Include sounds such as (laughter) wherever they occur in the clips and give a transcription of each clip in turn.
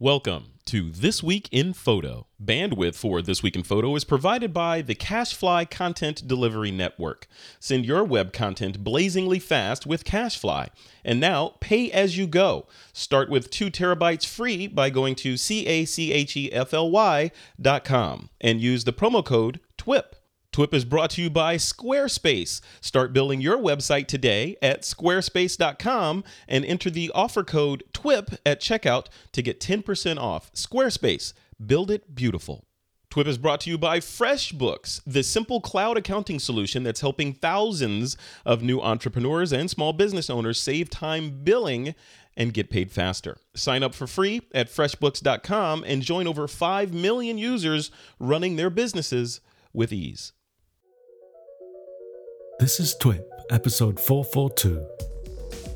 Welcome to This Week in Photo. Bandwidth for This Week in Photo is provided by the CacheFly Content Delivery Network. Send your web content blazingly fast with CacheFly. And now, pay as you go. Start with 2 terabytes free by going to C-A-C-H-E-F-L-Y.com and use the promo code TWIP. TWIP is brought to you by Squarespace. Start building your website today at squarespace.com and enter the offer code TWIP at checkout to get 10% off. Squarespace, build it beautiful. TWIP is brought to you by FreshBooks, the simple cloud accounting solution that's helping thousands of new entrepreneurs and small business owners save time billing and get paid faster. Sign up for free at freshbooks.com and join over 5 million users running their businesses with ease. This is TWIP, episode 442.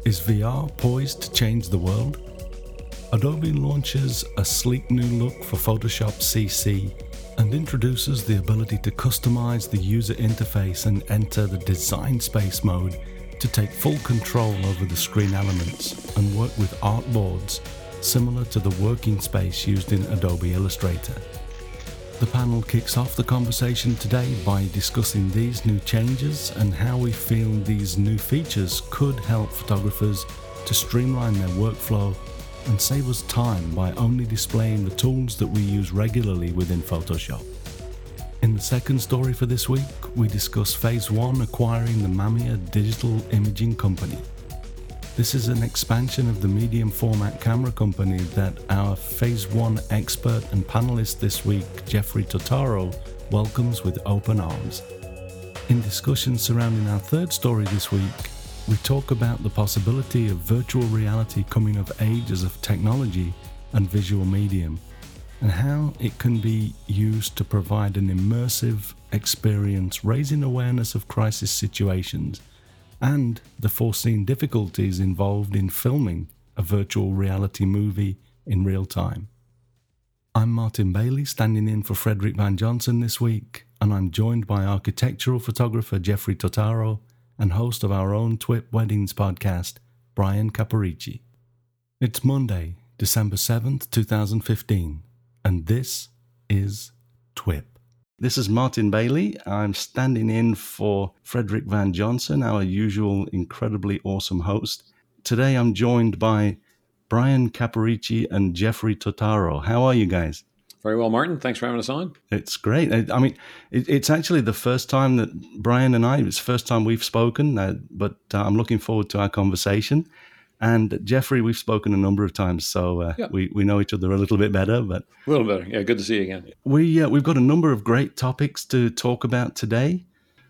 Is VR poised to change the world? Adobe launches a sleek new look for Photoshop CC and introduces the ability to customize the user interface and enter the design space mode to take full control over the screen elements and work with artboards similar to the working space used in Adobe Illustrator. The panel kicks off the conversation today by discussing these new changes and how we feel these new features could help photographers to streamline their workflow and save us time by only displaying the tools that we use regularly within Photoshop. In the second story for this week, we discuss Phase One acquiring the Mamiya Digital Imaging Company. This is an expansion of the medium format camera company that our Phase One expert and panelist this week, Jeffrey Totaro, welcomes with open arms. In discussions surrounding our third story this week, we talk about the possibility of virtual reality coming of age as a technology and visual medium, and how it can be used to provide an immersive experience, raising awareness of crisis situations and the foreseen difficulties involved in filming a virtual reality movie in real time. I'm Martin Bailey, standing in for Frederick Van Johnson this week, and I'm joined by architectural photographer Jeffrey Totaro and host of our own TWIP Weddings podcast, Bryan Caporicci. It's Monday, December 7th, 2015, and this is TWIP. This is Martin Bailey. I'm standing in for Frederick Van Johnson, our usual incredibly awesome host. Today I'm joined by Bryan Caporicci and Jeffrey Totaro. How are you guys? Very well, Martin. Thanks for having us on. It's great. I mean, it's actually the first time that Brian and I, it's the first time we've spoken, uh, but uh, I'm looking forward to our conversation. And Jeffrey, we've spoken a number of times, so uh, yeah. we, we know each other a little bit better. But a little better, yeah. Good to see you again. We uh, we've got a number of great topics to talk about today.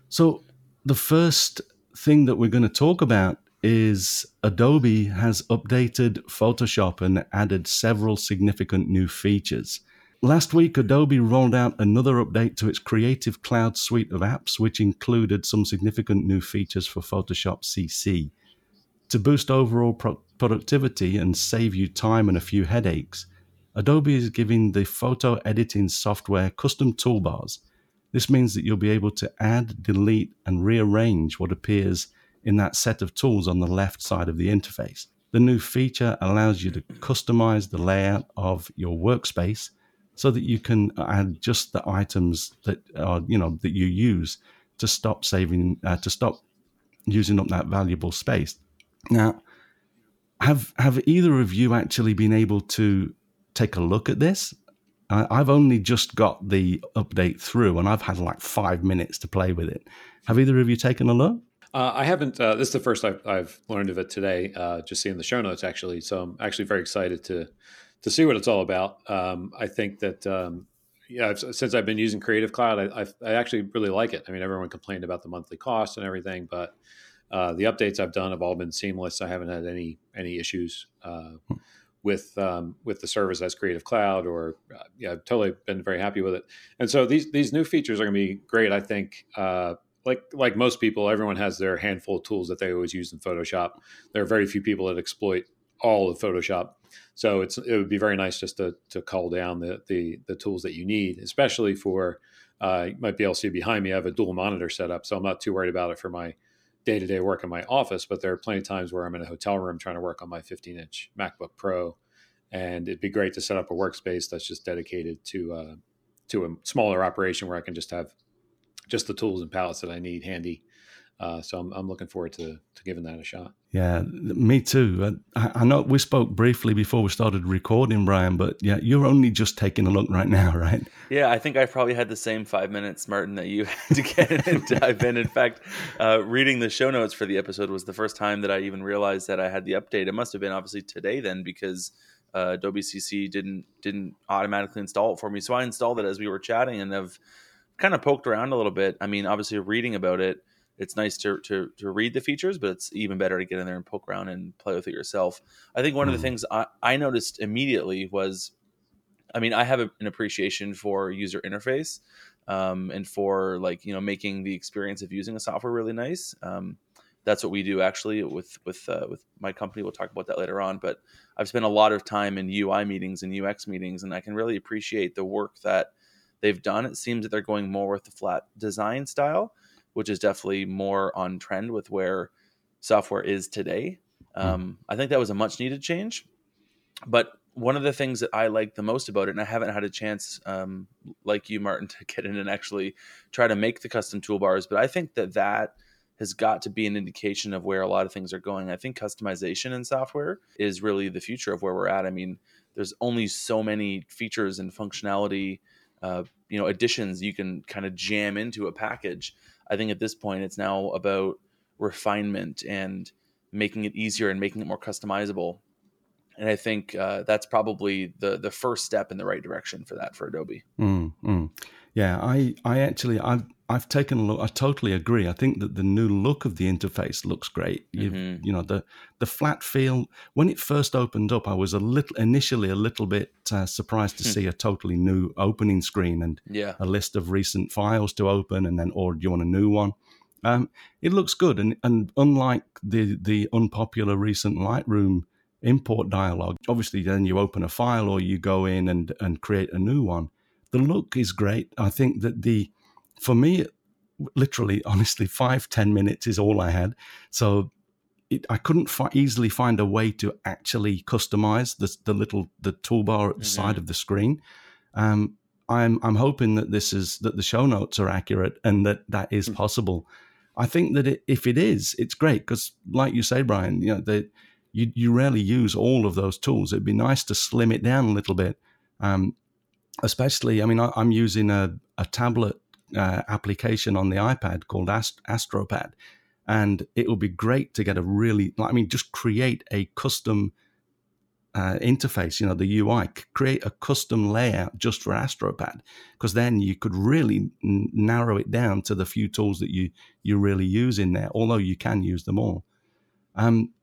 So the first thing that we're going to talk about is Adobe has updated Photoshop and added several significant new features. Last week, Adobe rolled out another update to its Creative Cloud suite of apps, which included some significant new features for Photoshop CC. To boost overall pro- productivity and save you time and a few headaches, Adobe is giving the photo editing software custom toolbars. This means that you'll be able to add, delete, and rearrange what appears in that set of tools on the left side of the interface. The new feature allows you to customize the layout of your workspace so that you can add just the items that are, you know, that you use to stop saving, uh, to stop using up that valuable space. Now, have have either of you actually been able to take a look at this? I've only just got the update through, and I've had like five minutes to play with it. Have either of you taken a look? Uh, I haven't. Uh, this is the first I've, I've learned of it today. Uh, just seeing the show notes, actually. So I'm actually very excited to to see what it's all about. Um, I think that um, yeah, since I've been using Creative Cloud, I, I, I, actually really like it. I mean, everyone complained about the monthly cost and everything, but uh, the updates I've done have all been seamless. I haven't had any any issues uh, hmm. with um, with the service as Creative Cloud, or uh, yeah, I've totally been very happy with it. And so these these new features are going to be great. I think. Uh, like like most people, everyone has their handful of tools that they always use in Photoshop. There are very few people that exploit all of Photoshop. So it's it would be very nice just to to call down the the, the tools that you need, especially for uh, you might be able to see behind me. I have a dual monitor setup, so I'm not too worried about it for my day to day work in my office, but there are plenty of times where I'm in a hotel room trying to work on my 15 inch MacBook Pro and it'd be great to set up a workspace that's just dedicated to uh, to a smaller operation where I can just have just the tools and palettes that I need handy. Uh, so I'm, I'm looking forward to, to giving that a shot. Yeah, me too. I, I, know we spoke briefly before we started recording, Bryan, but yeah, you're only just taking a look right now, (laughs) right? Yeah, I think I probably had the same five minutes, Martin, that you (laughs) had to get in and dive in. In fact, uh, reading the show notes for the episode was the first time that I even realized that I had the update. It must have been obviously today then, because uh, Adobe CC didn't didn't automatically install it for me. So I installed it as we were chatting, and have kind of poked around a little bit. I mean, obviously reading about it it's nice to, to to read the features, but it's even better to get in there and poke around and play with it yourself. I think one mm. of the hmm. things I, I noticed immediately was, I mean, I have a, an appreciation for user interface um, and for like you know making the experience of using a software really nice. Um, that's what we do actually with with uh, with my company. We'll talk about that later on. But I've spent a lot of time in UI meetings and UX meetings, and I can really appreciate the work that they've done. It seems that they're going more with the flat design style which is definitely more on trend with where software is today. Hmm. Um, I think that was a much needed change. But one of the things that I like the most about it, and I haven't had a chance, um, like you, Martin, (laughs) to get in and actually try to make the custom toolbars, but I think that that has got to be an indication of where a lot of things are going. I think customization in software is really the future of where we're at. I mean, there's only so many features and functionality, uh, you know, additions you can kind of jam into a package I think at this point it's now about refinement and making it easier and making it more customizable. And I think uh, that's probably the the first step in the right direction for that for Adobe. Mm, mm. Yeah, I I actually I've I've taken a look. I totally agree. I think that the new look of the interface looks great. You mm-hmm. you know the the flat feel when it first opened up, I was a little initially a little bit uh, surprised to hmm. see a totally new opening screen and yeah. a list of recent files to open, and then or do you want a new one? Um, it looks good, and and unlike the the unpopular recent Lightroom import dialog, obviously then you open a file or you go in and and create a new one the look is great. I think that the, for me, literally, honestly, five ten minutes is all I had. So it, I couldn't fi- easily find a way to actually customize the, the little the toolbar at the mm-hmm. side of the screen. Um, I'm I'm hoping that this is that the show notes are accurate and that that is mm-hmm. possible. I think that it, if it is, it's great because, like you say, Bryan, you know, that you you rarely use all of those tools. It'd be nice to slim it down a little bit. Um, especially, I mean, I, am using a, a tablet uh, application on the iPad called Ast- Astropad, and it would be great to get a really, I mean, just create a custom uh, interface, you know, the UI, create a custom layout just for Astropad, because then you could really n- narrow it down to the few tools that you you really use in there. Although you can use them all, um,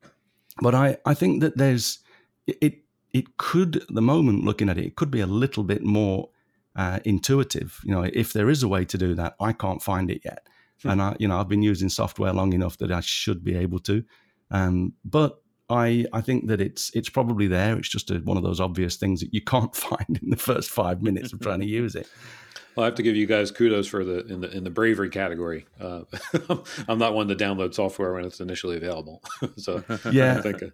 but I I think that there's it it could, at the moment, looking at it, it could be a little bit more uh, intuitive. You know, if there is a way to do that, I can't find it yet. Hmm. And I, you know, I've been using software long enough that I should be able to. Um, but I, I think that it's it's probably there. It's just a, one of those obvious things that you can't (laughs) find in the first five minutes of trying to use it. Well, I have to give you guys kudos for the in the in the bravery category. Uh, (laughs) I'm not one to download software when it's initially available, (laughs) so yeah, I think uh,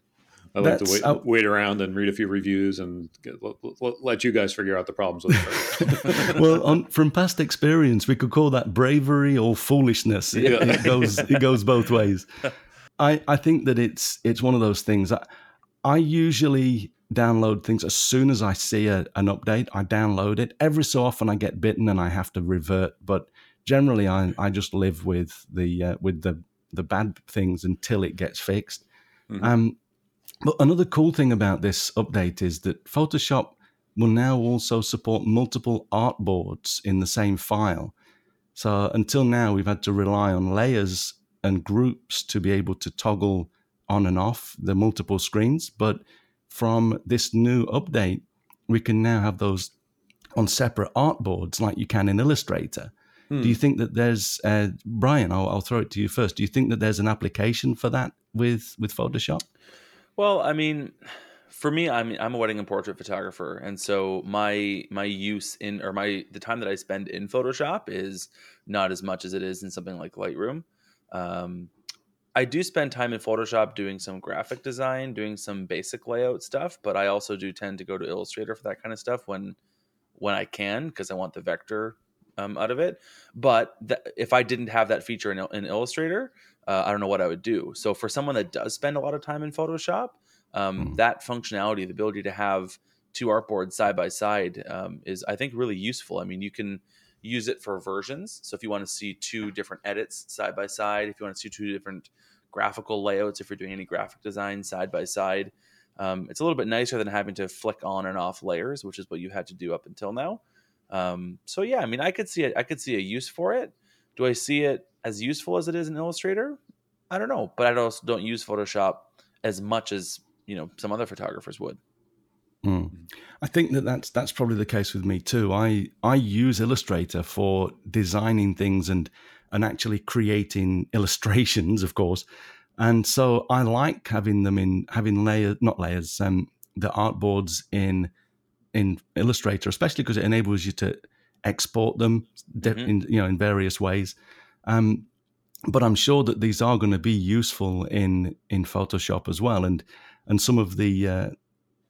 I like That's, to wait, uh, wait around and read a few reviews and get, let, let, you guys figure out the problems with it. (laughs) (laughs) well, on, from past experience, we could call that bravery or foolishness. It, yeah. it goes it goes both ways. (laughs) I, I think that it's it's one of those things. I, I usually download things as soon as I see a, an update. I download it. Every so often, I get bitten and I have to revert. But generally, I, I just live with the uh, with the the bad things until it gets fixed. Mm-hmm. Um, but another cool thing about this update is that Photoshop will now also support multiple artboards in the same file. So until now, we've had to rely on layers and groups to be able to toggle on and off the multiple screens. But from this new update, we can now have those on separate artboards like you can in Illustrator. Hmm. Do you think that there's, uh, Bryan, I'll, I'll throw it to you first. Do you think that there's an application for that with, with Photoshop? Well, I mean, for me, I'm I'm a wedding and portrait photographer, and so my my use in or my the time that I spend in Photoshop is not as much as it is in something like Lightroom. Um, I do spend time in Photoshop doing some graphic design, doing some basic layout stuff, but I also do tend to go to Illustrator for that kind of stuff when when I can because I want the vector um, out of it. But th- if I didn't have that feature in, in Illustrator, uh, I don't know what I would do. So for someone that does spend a lot of time in Photoshop, um, mm. that functionality, the ability to have two artboards side by side, um, is I think really useful. I mean, you can use it for versions. So if you want to see two different edits side by side, if you want to see two different graphical layouts, if you're doing any graphic design side by side, um, it's a little bit nicer than having to flick on and off layers, which is what you had to do up until now. Um, so yeah, I mean, I could see it. I could see a use for it. Do I see it as useful as it is in Illustrator? I don't know, but I also don't use Photoshop as much as you know some other photographers would. Mm. I think that that's that's probably the case with me too. I I use Illustrator for designing things and and actually creating (laughs) illustrations, of course. And so I like having them in having layers, not layers, um, the artboards in in Illustrator, especially because it enables you to export them, mm-hmm. in, you know, in various ways. Um, but I'm sure that these are going to be useful in in Photoshop as well, and and some of the uh,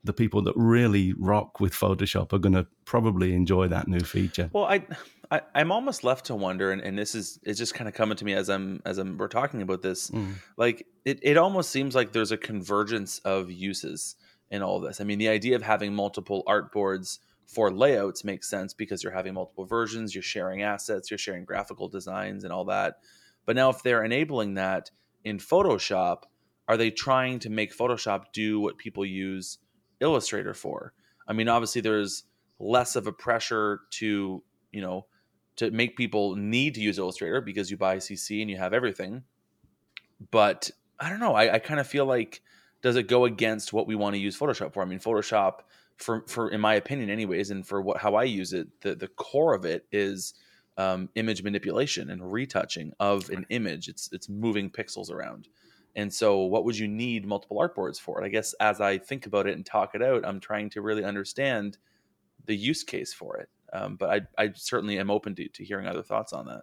the people that really rock with Photoshop are going to probably enjoy that new feature. Well, I, I am almost left to wonder, and, and this is it's just kind of coming to me as I'm as I'm we're talking about this. Mm. Like it, it almost seems like there's a convergence of uses in all of this. I mean, the idea of having multiple artboards for layouts makes sense because you're having multiple versions, you're sharing assets, you're sharing graphical designs, and all that. But now, if they're enabling that in Photoshop, are they trying to make Photoshop do what people use? Illustrator for. I mean, obviously there's less of a pressure to, you know, to make people need to use Illustrator because you buy CC and you have everything. But I don't know. I, I kind of feel like does it go against what we want to use Photoshop for? I mean, Photoshop, for for in my opinion, anyways, and for what how I use it, the the core of it is um, image manipulation and retouching of an image. It's it's moving pixels around. And so, what would you need multiple artboards for? I guess as I think about it and talk it out, I'm trying to really understand the use case for it. Um, but I, I certainly am open to, to hearing other thoughts on that.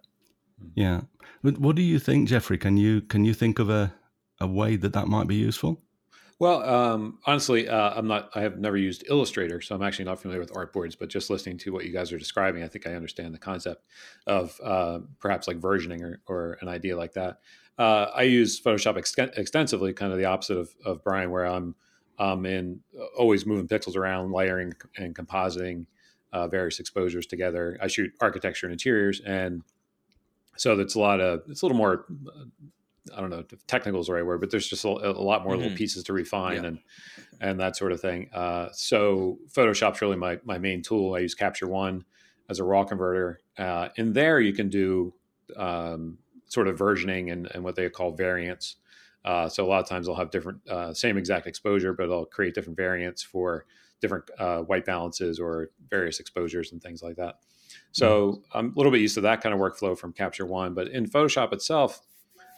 Yeah, what do you think, Jeffrey? Can you can you think of a a way that that might be useful? Well, um, honestly, uh, I'm not. I have never used Illustrator, so I'm actually not familiar with artboards. But just listening to what you guys are describing, I think I understand the concept of uh, perhaps like versioning or, or an idea like that. Uh, I use Photoshop ex- extensively, kind of the opposite of, of Bryan, where I'm in uh, always moving pixels around, layering and compositing uh, various exposures together. I shoot architecture and interiors, and so that's a lot of it's a little more I don't know if technical is the right word, but there's just a, a lot more mm-hmm. little pieces to refine yeah. and and that sort of thing. Uh, so Photoshop's really my my main tool. I use Capture One as a raw converter. Uh, in there, you can do um, sort of versioning and, and what they call variants. Uh, so a lot of times I'll have different, uh, same exact exposure, but I'll create different variants for different uh, white balances or various exposures and things like that. So mm-hmm. I'm a little bit used to that kind of workflow from Capture One, but in Photoshop itself,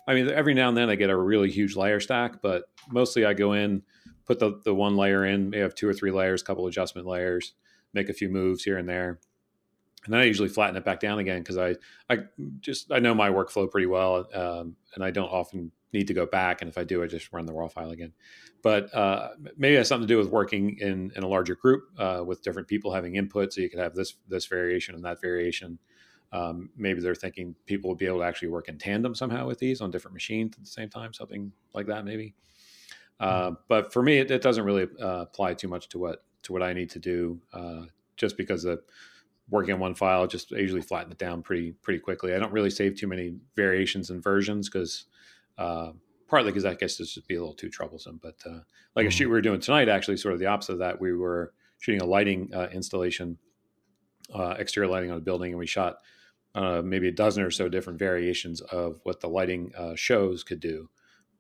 I mean, every now and then I get a really huge layer stack, but mostly I go in, put the, the one layer in, may have two or three layers, couple adjustment layers, make a few moves here and there. And then I usually flatten it back down again because I, I just I know my workflow pretty well, um, and I don't often need to go back. And if I do, I just run the raw file again. But uh, maybe it has something to do with working in, in a larger group uh, with different people having input, so you could have this this variation and that variation. Um, maybe they're thinking people will be able to actually work in tandem somehow with these on different machines at the same time, something like that maybe. Uh, mm-hmm. but for me, it, it doesn't really uh, apply too much to what to what I need to do, uh, just because the working on one file, just I usually flatten it down pretty pretty quickly. I don't really save too many variations and versions because uh, partly because I guess this would be a little too troublesome. But uh, like mm-hmm. a shoot we were doing tonight, actually, sort of the opposite of that. We were shooting a lighting uh, installation, exterior lighting on a building, and we shot uh, maybe a dozen or so different variations of what the lighting uh, shows could do.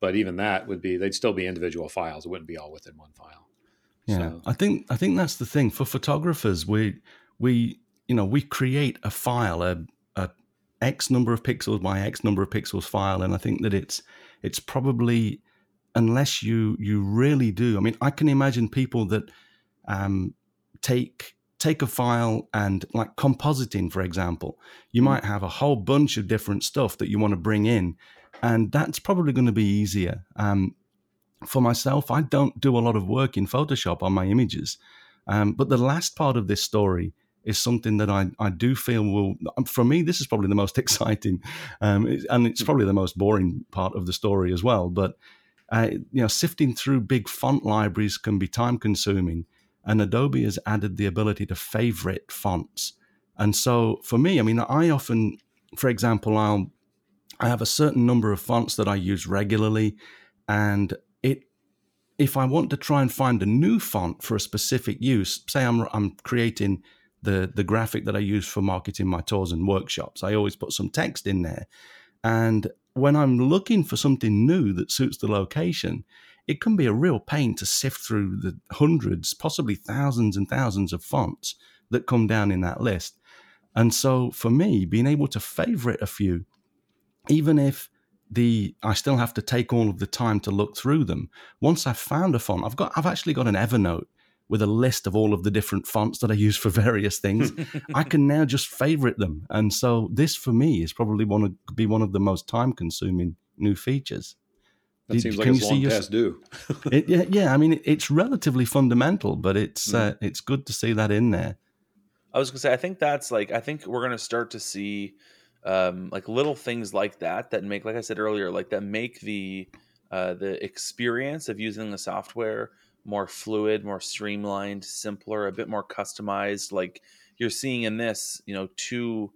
But even that would be they'd still be individual files. It wouldn't be all within one file. Yeah, so. I think I think that's the thing for photographers. We we you know we create a file a, a x number of pixels by x number of pixels file, and I think that it's it's probably unless you you really do. I mean, I can imagine people that um, take take a file and like compositing, for example, you mm. might have a whole bunch of different stuff that you want to bring in. and that's probably going to be easier. Um, for myself, I don't do a lot of work in Photoshop on my images, um, but the last part of this story is something that I, I do feel will for me this is probably the most (laughs) exciting um, and it's probably the most boring part of the story as well but uh, you know sifting through big font libraries can be time consuming and adobe has added the ability to favorite fonts and so for me i mean i often for example i'll i have a certain number of fonts that i use regularly and it if i want to try and find a new font for a specific use say i'm i'm creating the the graphic that I use for marketing my tours and workshops. I always put some text in there, and when I'm looking for something new that suits the location, it can be a real pain to sift through the hundreds, possibly thousands and thousands of fonts that come down in that list. And so for me, being able to favorite a few, even if the I still have to take all of the time to look through them. Once I've found a font, I've got I've actually got an Evernote with a list of all of the different fonts that I use for (laughs) various things, (laughs) I can now just favorite them. And so this for me is probably one of be one of the most time consuming new features. That seems like it's long your, past due. (laughs) it, yeah, yeah. I mean, it's relatively fundamental, but it's mm. uh, it's good to see that in there. I was gonna say, I think that's like, I think we're gonna start to see um, like little things like that that make, like I said earlier, like that make the uh, the experience of using the software more fluid, more streamlined, simpler, a bit more customized. Like you're seeing in this, you know, two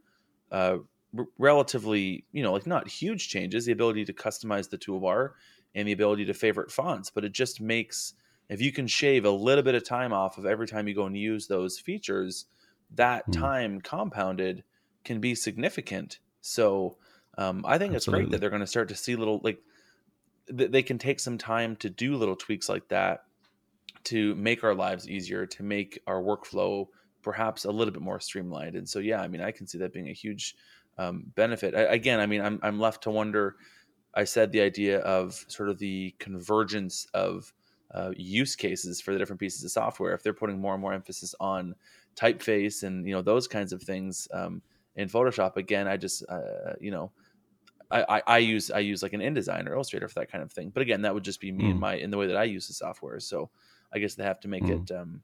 uh, r- relatively, you know, like not huge changes, the ability to customize the toolbar and the ability to favorite fonts, but it just makes, if you can shave a little bit of time off of every time you go and use those features, that mm. time compounded can be significant. So um, I think Absolutely. it's great that they're going to start to see little, like, th- they can take some time to do little tweaks like that to make our lives easier, to make our workflow perhaps a little bit more streamlined. And so, yeah, I mean, I can see that being a huge um, benefit. I, again, I mean, I'm I'm left to wonder. I said the idea of sort of the convergence of uh, use cases for the different pieces of software. If they're putting more and more emphasis on typeface and you know those kinds of things um, in Photoshop, again, I just uh, you know. I, I, I, use I use like an InDesign or Illustrator for that kind of thing, but again, that would just be me mm. and my in the way that I use the software. So I guess they have to make mm. it um,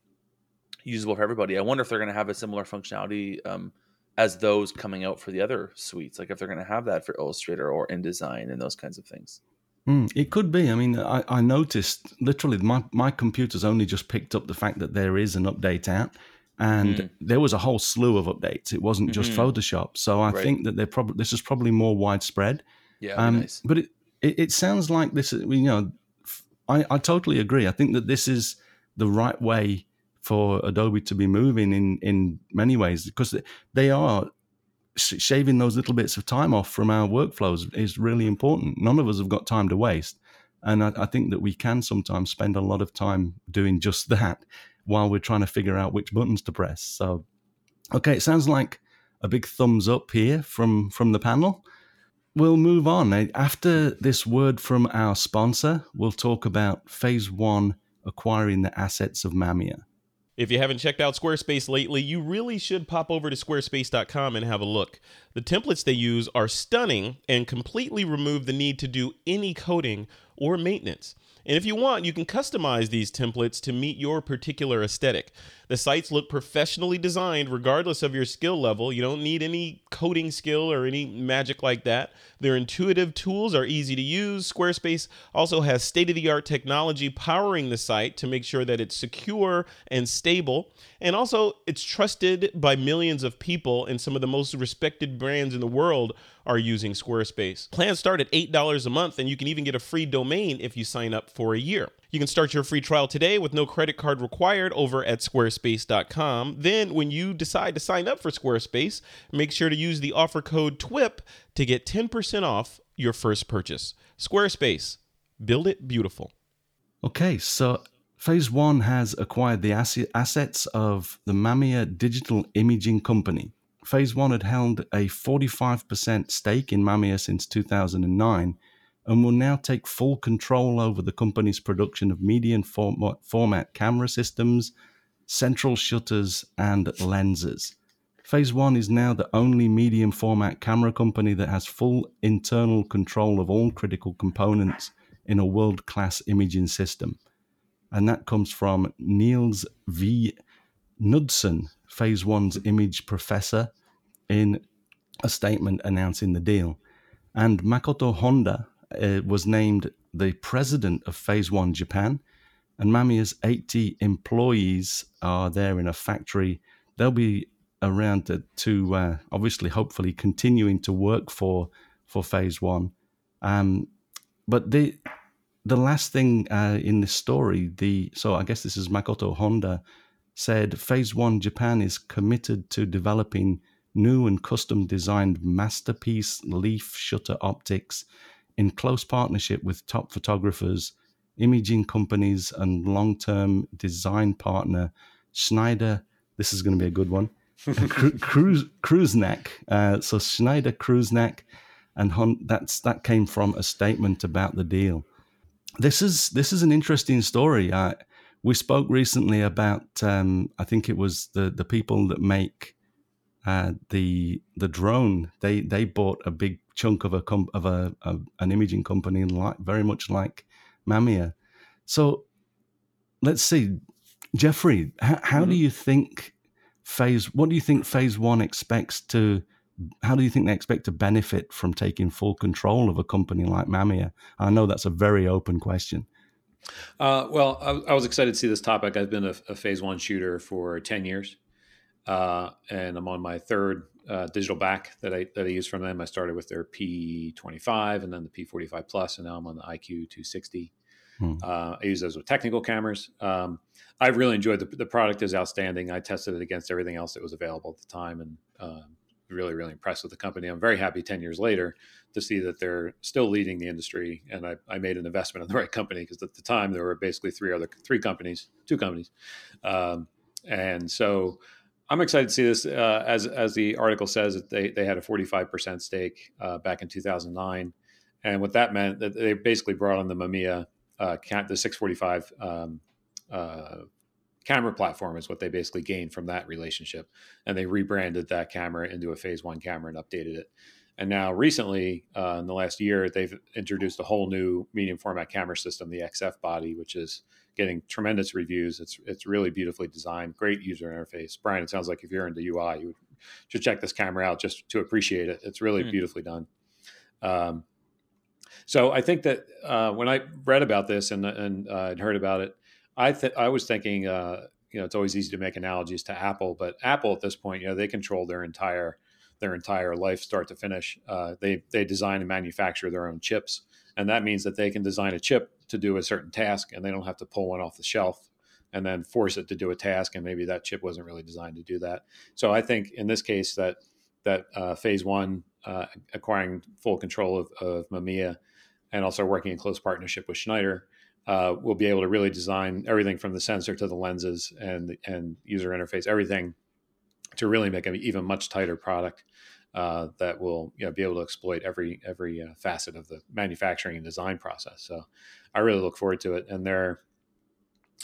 usable for everybody. I wonder if they're going to have a similar functionality um, as those coming out for the other suites. Like if they're going to have that for Illustrator or InDesign and those kinds of things. Mm, it could be. I mean, I, I, noticed literally my, my computer's only just picked up the fact that there is an update out, and mm. there was a whole slew of updates. It wasn't just mm-hmm. Photoshop. So I right. think that they're probably this is probably more widespread. Yeah, um, nice. But it, it, it sounds like this. You know, I, I totally agree. I think that this is the right way for Adobe to be moving in in many ways because they are shaving those little bits of time off from our workflows is really important. None of us have got time to waste, and I, I think that we can sometimes spend a lot of time doing just (laughs) that while we're trying to figure out which buttons to press. So, okay, it sounds like a big thumbs up here from from the panel we'll move on. After this word from our sponsor, we'll talk about phase one acquiring the assets of Mamiya. If you haven't checked out Squarespace lately, you really should pop over to squarespace.com and have a look. The templates they use are stunning and completely remove the need to do any coding or maintenance. And if you want, you can customize these templates to meet your particular aesthetic. The sites look professionally designed regardless of your skill level. You don't need any coding skill or any magic like that. Their intuitive tools are easy to use. Squarespace also has state of the art technology powering the site to make sure that it's secure and stable. And also, it's trusted by millions of people, and some of the most respected brands in the world are using Squarespace. Plans start at $8 a month, and you can even get a free domain if you sign up for a year. You can start your free trial today with no credit card required over at squarespace.com. Then, when you decide to sign up for Squarespace, make sure to use the offer code TWIP to get 10% off your first purchase. Squarespace, build it beautiful. Okay, so Phase One has acquired the assets of the Mamiya Digital Imaging Company. Phase One had held a 45% stake in Mamiya since 2009 and will now take full control over the company's production of medium format camera systems, central shutters, and lenses. Phase One is now the only medium format camera company that has full internal control of all critical components in a world class imaging system. And that comes from Niels V. Knudsen, Phase One's image professor, in a statement announcing the deal. And Makoto Honda uh, was named the president of Phase One Japan. And Mamiya's 80 employees are there in a factory. They'll be around to, to uh, obviously, hopefully, continuing to work for for Phase One. Um, but the the last thing uh, in this story, the so I guess this is Makoto Honda said Phase One Japan is committed to developing new and custom designed masterpiece leaf shutter optics in close partnership with top photographers, imaging companies, and long term design partner Schneider. This is going to be a good one. (laughs) Cruise Kreuznach. Uh, so Schneider Kreuznach, and Hunt, that's that came from a statement about the deal. This is this is an interesting story. Uh, we spoke recently about um, I think it was the the people that make uh, the the drone. They they bought a big chunk of a com- of a, a, an imaging company, like very much like Mamiya. So let's see, Jeffrey, how, how mm-hmm. do you think phase? What do you think phase one expects to? How do you think they expect to benefit from taking full control of a company like Mamiya? I know that's a very open question. Uh, well, I, I, was excited to see this topic. I've been a, a phase one shooter for ten years, uh, and I'm on my third uh, digital back that I that I use from them. I started with their P25 and then the P45 Plus, and now I'm on the IQ 260. Hmm. Uh, I use those with technical cameras. Um, I really enjoyed the, the product is outstanding. I tested it against everything else that was available at the time, and uh, really really impressed with the company. I'm very happy 10 years later to see that they're still leading the industry, and I, I made an investment in the (laughs) right company because at the time there were basically three other three companies, two companies, um, and so I'm excited to see this. Uh, as as the article says, they they had a 45% stake uh, back in 2009, and what that meant that they basically brought on the Mamiya, uh, the 645 um, uh, camera platform is what they basically gained from that relationship, and they rebranded that camera into a Phase One camera and updated it. And now, recently, uh, in the last year, they've introduced a whole new medium format camera system, the XF body, which is getting tremendous reviews. It's it's really beautifully designed, great user interface. Bryan, it sounds like if you're into UI, you should check this camera out just to appreciate it. It's really mm. beautifully done. Um, so I think that uh, when I read about this and and uh, heard about it, I th- I was thinking, uh, you know, it's always easy to make analogies to Apple, but Apple at this point, you know, they control their entire their entire life, start to finish. Uh, they they design and manufacture their own chips, and that means that they can design a chip to do a certain task and they don't have to pull one off the shelf and then force it to do a task and maybe that chip wasn't really designed to do that so i think in this case that that uh, phase one uh, acquiring full control of, of mamiya and also working in close partnership with schneider uh, will be able to really design everything from the sensor to the lenses and and user interface everything to really make an even much tighter product uh, that will you know, be able to exploit every every uh, facet of the manufacturing and design process. So I really look forward to it, and they're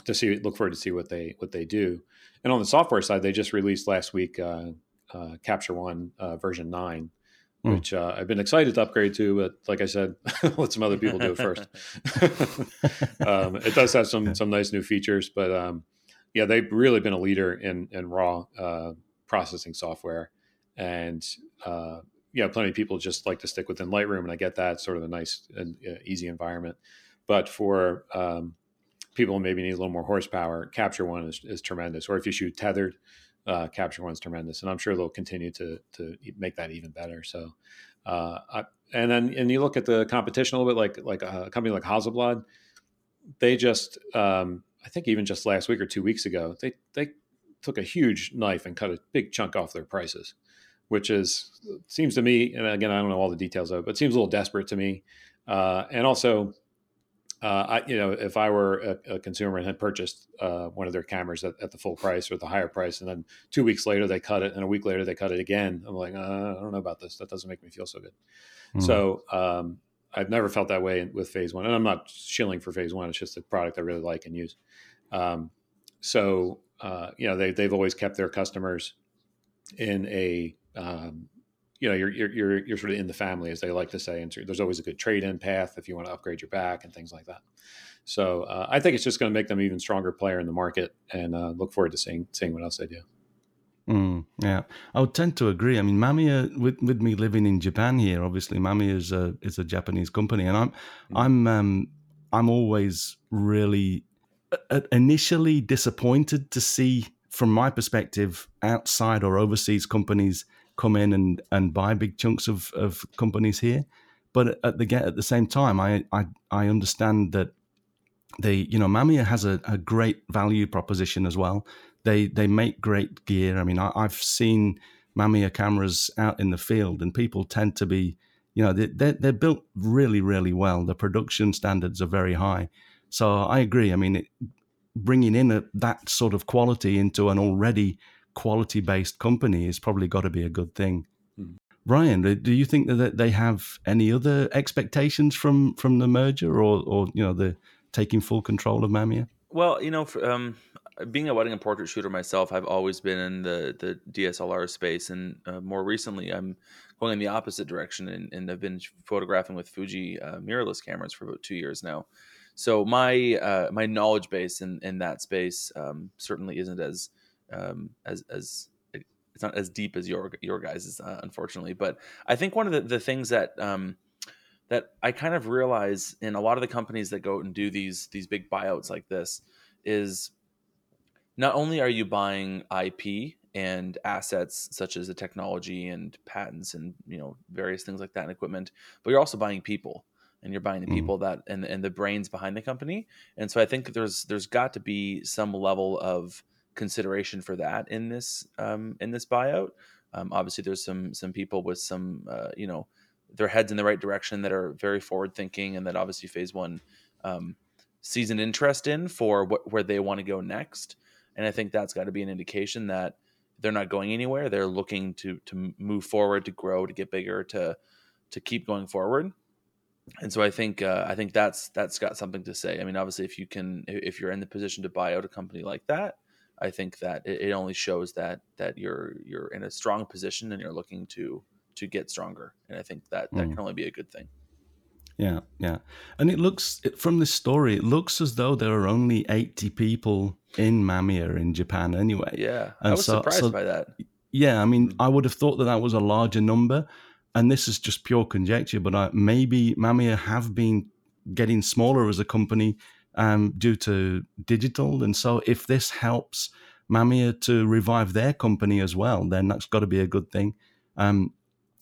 to see look forward to see what they what they do. And on the software side, they just released last week uh, uh Capture One uh, version nine. Mm. Which uh, I've been excited to upgrade to, but like I said, (laughs) let some other people do it first. (laughs) um, it does have some some nice new features, but um, yeah, they've really been a leader in in raw processing software and uh, you know, plenty of people just like to stick within Lightroom, and I get that sort of a nice and uh, easy environment. But for um, people who maybe need a little more horsepower, Capture One is, is tremendous. Or if you shoot tethered, uh, Capture One's tremendous, and I'm sure they'll continue to to make that even better. So, uh, I, and then and you look at the competition a little bit, like like a company like Hasselblad, they just um, I think even just last week or two weeks ago, they they took a huge knife and cut a big chunk off their prices which is seems to me, and again, I don't know all the details of it, but seems a little desperate to me. Uh, and also, uh, I, you know, if I were a, a consumer and had purchased uh, one of their cameras at, at, the full price or the higher price, and then two weeks later they cut it, and a week later they cut it again, I'm like, uh, I don't know about this. That doesn't make me feel so good. Mm-hmm. So um, I've never felt that way with Phase One, and I'm not shilling for Phase One. It's just a product I really like and use. Um, so uh, you know, they they've always kept their customers in a um, you know you're, you're you're you're sort of in the family as they like to say and so there's always a good trade in path if you want to upgrade your back and things like that so uh, i think it's just going to make them even stronger player in the market and uh, look forward to seeing seeing what else they do Mm, yeah, I would tend to agree. I mean, Mamiya, with, with me living in Japan here, obviously Mamiya is a is a Japanese company, and I'm mm-hmm. I'm um, I'm always really uh, initially disappointed to see, from my perspective, outside or overseas companies come in and, and buy big chunks of, of companies here. But at the get at the same time, I I, I understand that they you know Mamiya has a, a great value proposition as well they they make great gear. I mean, I, have seen Mamiya cameras out in the field, and people tend to be, you know, they're they're built really really well. The production standards are very high. So I agree. I mean, it, bringing in a, that sort of quality into an already quality based company is probably got to be a good thing. Mm. Bryan, do you think that they have any other expectations from from the merger, or or you know the taking full control of Mamiya? Well, you know, for, um, being a wedding and portrait shooter myself, I've always been in the the DSLR space, and uh, more recently, I'm going in the opposite direction, and, and I've been photographing with Fuji uh, mirrorless cameras for about two years now. So my uh, my knowledge base in, in that space um, certainly isn't as um, as as it's not as deep as your your guys' uh, unfortunately. But I think one of the, the things that um, that I kind of realize in a lot of the companies that go out and do these these big buyouts like this is not only are you buying IP and assets such as the technology and patents and you know various things like that and equipment, but you're also buying people and you're buying the mm-hmm. people mm. that and, and the brains behind the company. And so I think there's there's got to be some level of consideration for that in this um, in this buyout. Um, obviously, there's some some people with some uh, you know their heads in the right direction that are very forward thinking and that obviously phase one um, sees an interest in for what where they want to go next and I think that's got to be an indication that they're not going anywhere. They're looking to to move forward, to grow, to get bigger, to to keep going forward. And so I think uh, I think that's that's got something to say. I mean, obviously, if you can, if you're in the position to buy out a company like that, I think that it, it only shows that that you're you're in a strong position and you're looking to to get stronger. And I think that that mm. can only be a good thing. Yeah, yeah. And it looks from this story, it looks as though there are only 80 people in Mamiya in Japan anyway. Yeah. And I was so, surprised so, by that. Yeah, I mean, I would have thought that that was a larger number. And this is just pure conjecture, but I, maybe Mamiya have been getting smaller as a company um, due to digital. And so if this helps Mamiya to revive their company as well, then that's got to be a good thing. Um,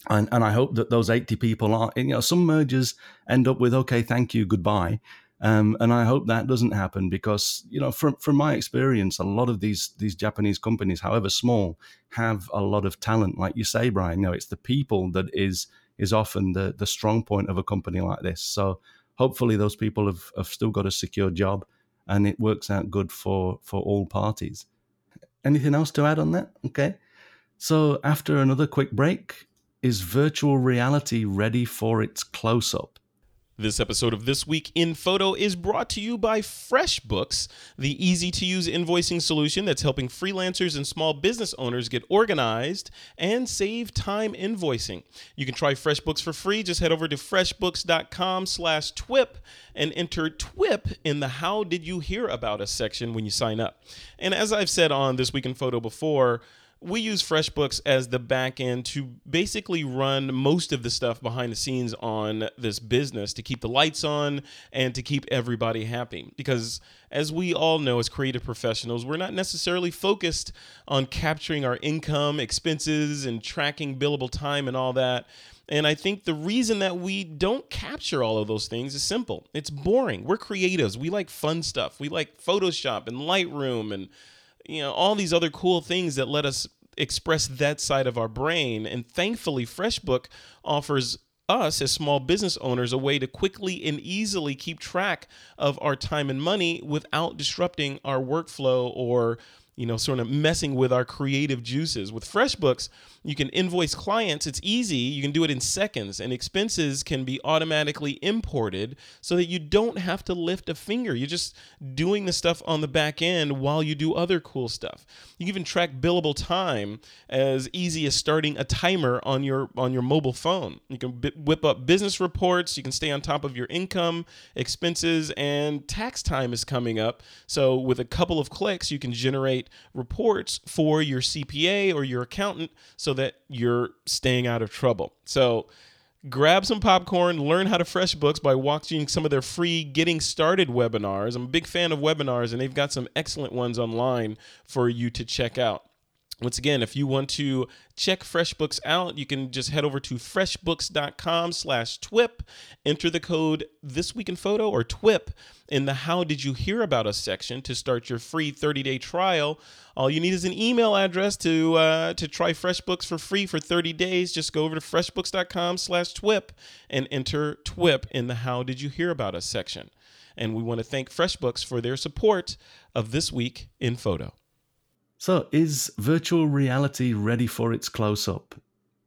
and and I hope that those eighty people are. You know, some mergers end up with okay, thank you, goodbye. Um, and I hope that doesn't happen because you know, from from my experience, a lot of these these Japanese companies, however small, have a lot of talent. Like you say, Bryan, you know, it's the people that is is often the the strong point of a company like this. So hopefully, those people have, have still got a secure job, and it works out good for for all parties. Anything else to add on that? Okay. So after another quick break, is virtual reality ready for its close up? This episode of This Week in Photo is brought to you by FreshBooks, the easy to use invoicing solution that's helping freelancers and small business owners get organized and save time invoicing. You can try FreshBooks for free. Just head over to freshbooks.com slash TWIP and enter TWIP in the How Did You Hear About Us section when you sign up. And as I've said on This Week in Photo before, we use FreshBooks as the back end to basically run most of the stuff behind the scenes on this business to keep the lights on and to keep everybody happy. Because as we all know, as creative professionals, we're not necessarily focused on capturing our income, expenses, and tracking billable time and all that. And I think the reason that we don't capture all of those things is simple. It's boring. We're creatives. We like fun stuff. We like Photoshop and Lightroom and you know all these other cool things that let us express that side of our brain and thankfully freshbook offers us as small business owners a way to quickly and easily keep track of our time and money without disrupting our workflow or you know, sort of messing with our creative juices. With FreshBooks, you can invoice clients. It's easy. You can do it in seconds, and expenses can be automatically imported so that you don't have to lift a finger. You're just doing the stuff on the back end while you do other cool stuff. You can even track billable time as easy as starting a timer on your on your mobile phone. You can b- whip up business reports. You can stay on top of your income, expenses, and tax time is coming up. So with a couple of clicks, you can generate reports for your CPA or your accountant so that you're staying out of trouble. So grab some popcorn, learn how to FreshBooks by watching some of their free getting started webinars. I'm a big fan of webinars and they've got some excellent ones online for you to check out. Once again, if you want to check FreshBooks out, you can just head over to freshbooks.com slash TWIP, enter the code This Week in Photo or TWIP in the How Did You Hear About Us section to start your free 30-day trial. All you need is an email address to uh, to try FreshBooks for free for 30 days. Just go over to freshbooks.com slash TWIP and enter TWIP in the How Did You Hear About Us section. And we want to thank FreshBooks for their support of This Week in Photo. So, is virtual reality ready for its close up?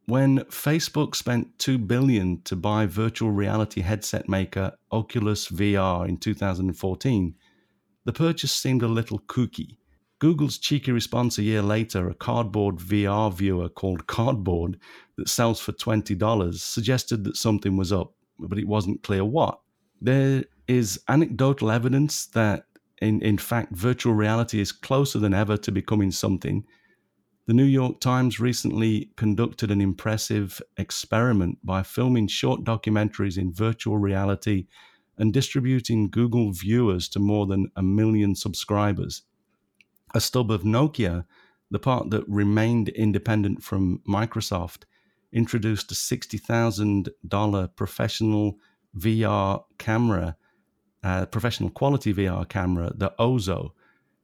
When Facebook spent 2 billion to buy virtual reality headset maker Oculus VR in 2014, the purchase seemed a little kooky. Google's cheeky response a year later, a cardboard VR viewer called Cardboard that sells for $20, suggested that something was up, but it wasn't clear what. There is anecdotal evidence that in, in fact, virtual reality is closer than ever to becoming something. The New York Times recently conducted an impressive experiment by filming short documentaries in virtual reality and distributing Google viewers to more than a million subscribers. A stub of Nokia, the part that remained independent from Microsoft, introduced a $60,000 professional VR camera uh, professional quality VR camera, the Ozo,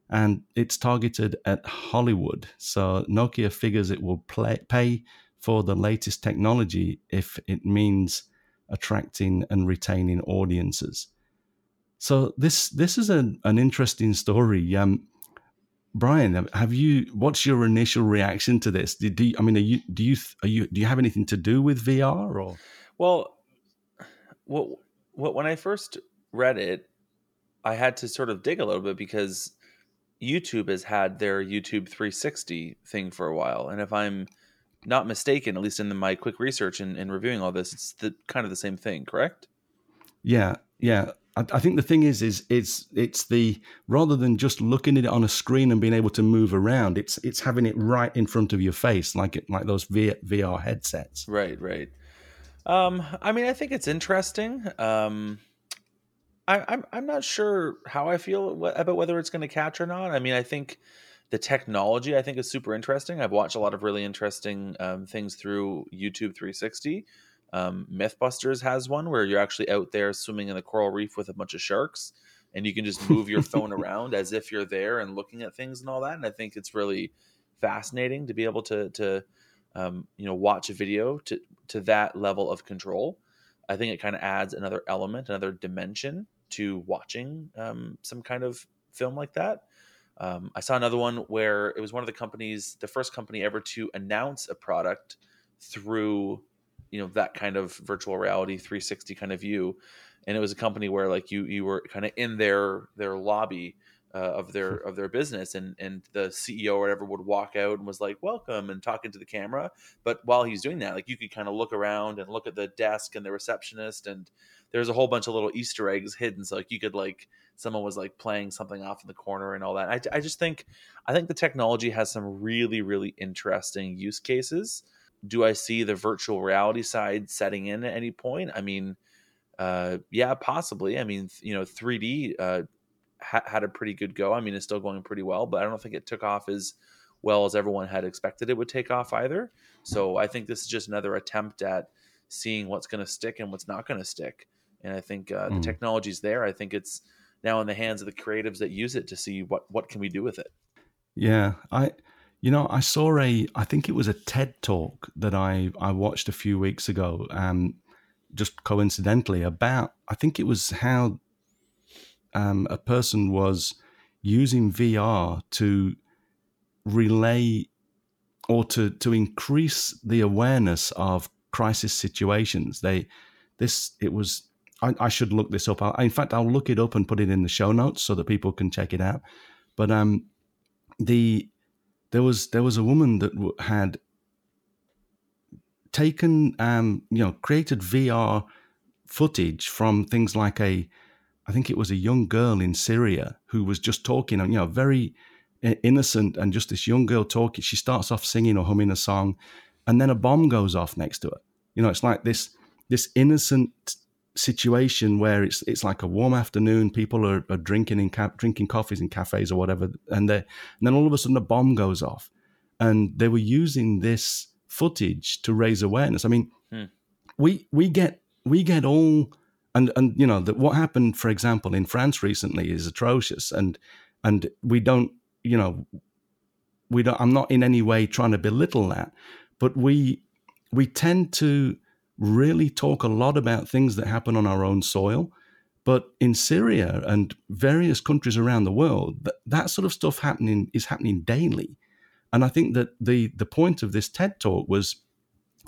and it's targeted at Hollywood. So Nokia figures it will play, pay for the latest technology if it means attracting and retaining audiences. So this this is an, an interesting story. Um, Bryan, have you? What's your initial reaction to this? Do, do you, I mean, are you do you are you do you have anything to do with VR or? Well, what what when I first read it, I had to sort of dig a little bit because YouTube has had their YouTube 360 thing for a while, and if I'm not mistaken, at least in the, my quick research and, and, reviewing all this, it's the kind of the same thing, correct? Yeah, yeah. I, I, think the thing is, is it's it's the rather than just looking at it on a screen and being able to move around, it's it's having it right in front of your face, like it like those VR headsets. Right, right. Um, I mean, I think it's interesting. Um, I, I'm I'm not sure how I feel about whether it's going to catch or not. I mean, I think the technology I think is super interesting. I've watched a lot of really interesting um, things through YouTube 360. Um, MythBusters has one where you're actually out there swimming in the coral reef with a bunch of sharks, and you can just move your phone (laughs) around as if you're there and looking at things and all that. And I think it's really fascinating to be able to to um, you know watch a video to to that level of control. I think it kind of adds another element, another dimension to watching um, some kind of film like that. Um, I saw another one where it was one of the companies, the first company ever to announce a product through, you know, that kind of virtual reality 360 kind of view, and it was a company where like you you were kind of in their their lobby uh, of their of their business and and the CEO or whatever would walk out and was like welcome and talking to the camera. But while he's doing that like you could kind of look around and look at the desk and the receptionist and there's a whole bunch of little Easter eggs hidden. So like you could like someone was like playing something off in the corner and all that. I, I just think I think the technology has some really really interesting use cases. Do I see the virtual reality side setting in at any point? I mean uh, yeah, possibly. I mean, you know, 3D uh, ha- had a pretty good go. I mean, it's still going pretty well, but I don't think it took off as well as everyone had expected it would take off either. So I think this is just another attempt at seeing what's going to stick and what's not going to stick. And I think uh, mm. the hmm. technology's there. I think it's now in the hands of the creatives that use it to see what what can we do with it. Yeah, I you know, I saw a I think it was a TED talk that I I watched a few weeks ago um just coincidentally about I think it was how um, a person was using VR to relay or to to increase the awareness of crisis situations. They this it was. I, I should look this up. I, in fact, I'll look it up and put it in the show notes so that people can check it out. But um, the there was there was a woman that had taken um, you know created VR footage from things like a I think it was a young girl in Syria who was just talking, you know, very innocent and just this young girl talking. She starts off singing or humming a song, and then a bomb goes off next to her. You know, it's like this this innocent situation where it's it's like a warm afternoon. People are, are drinking in ca- drinking coffees in cafes or whatever, and they and then all of a sudden a bomb goes off, and they were using this footage to raise awareness. I mean, hmm. we we get we get all and and you know that what happened, for example, in France recently is atrocious, and and we don't you know we don't. I'm not in any way trying to belittle that, but we we tend to really talk a lot about things that happen on our own soil. But in Syria and various countries around the world, that, that sort of stuff happening is happening daily. And I think that the the point of this TED talk was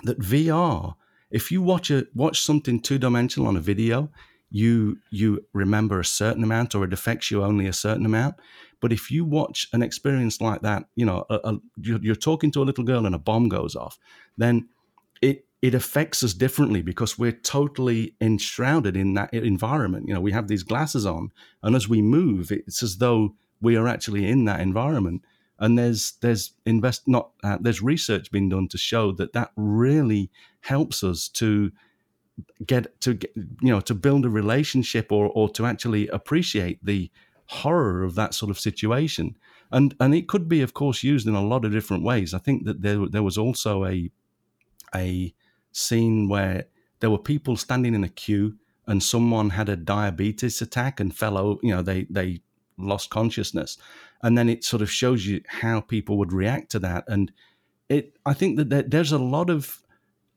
that VR, if you watch a watch something two dimensional on a video, you you remember a certain amount or it affects you only a certain amount. But if you watch an experience like that, you know, a, a, you're, you're talking to a little girl and a bomb goes off, then it it affects us differently because we're totally enshrouded in that environment. You know, we have these glasses on, and as we move, it's as though we are actually in that environment. And there's there's invest not uh, there's research being done to show that that really helps us to get to get, you know to build a relationship or or to actually appreciate the horror of that sort of situation. And and it could be, of course, used in a lot of different ways. I think that there there was also a a scene where there were people standing in a queue and someone had a diabetes attack and fell over, you know, they, they lost consciousness. And then it sort of shows you how people would react to that. And it, I think that there's a lot of,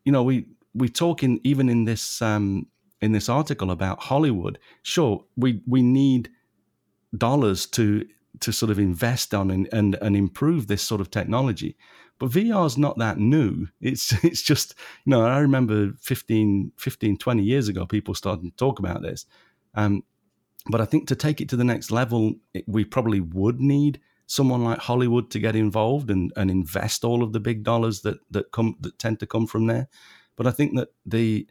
you know, we, we talk in, even in this, um, in this article about Hollywood. Sure, we, we need dollars to, to sort of invest on and, and, and improve this sort of technology. But VR is not that new. It's (laughs) it's just, you know, I remember 15, 15 20 years ago, people started to talk about this. Um, but I think to take it to the next level, it, we probably would need someone like Hollywood to get involved and, and invest all of the big dollars that that come that tend to come from there. But I think that the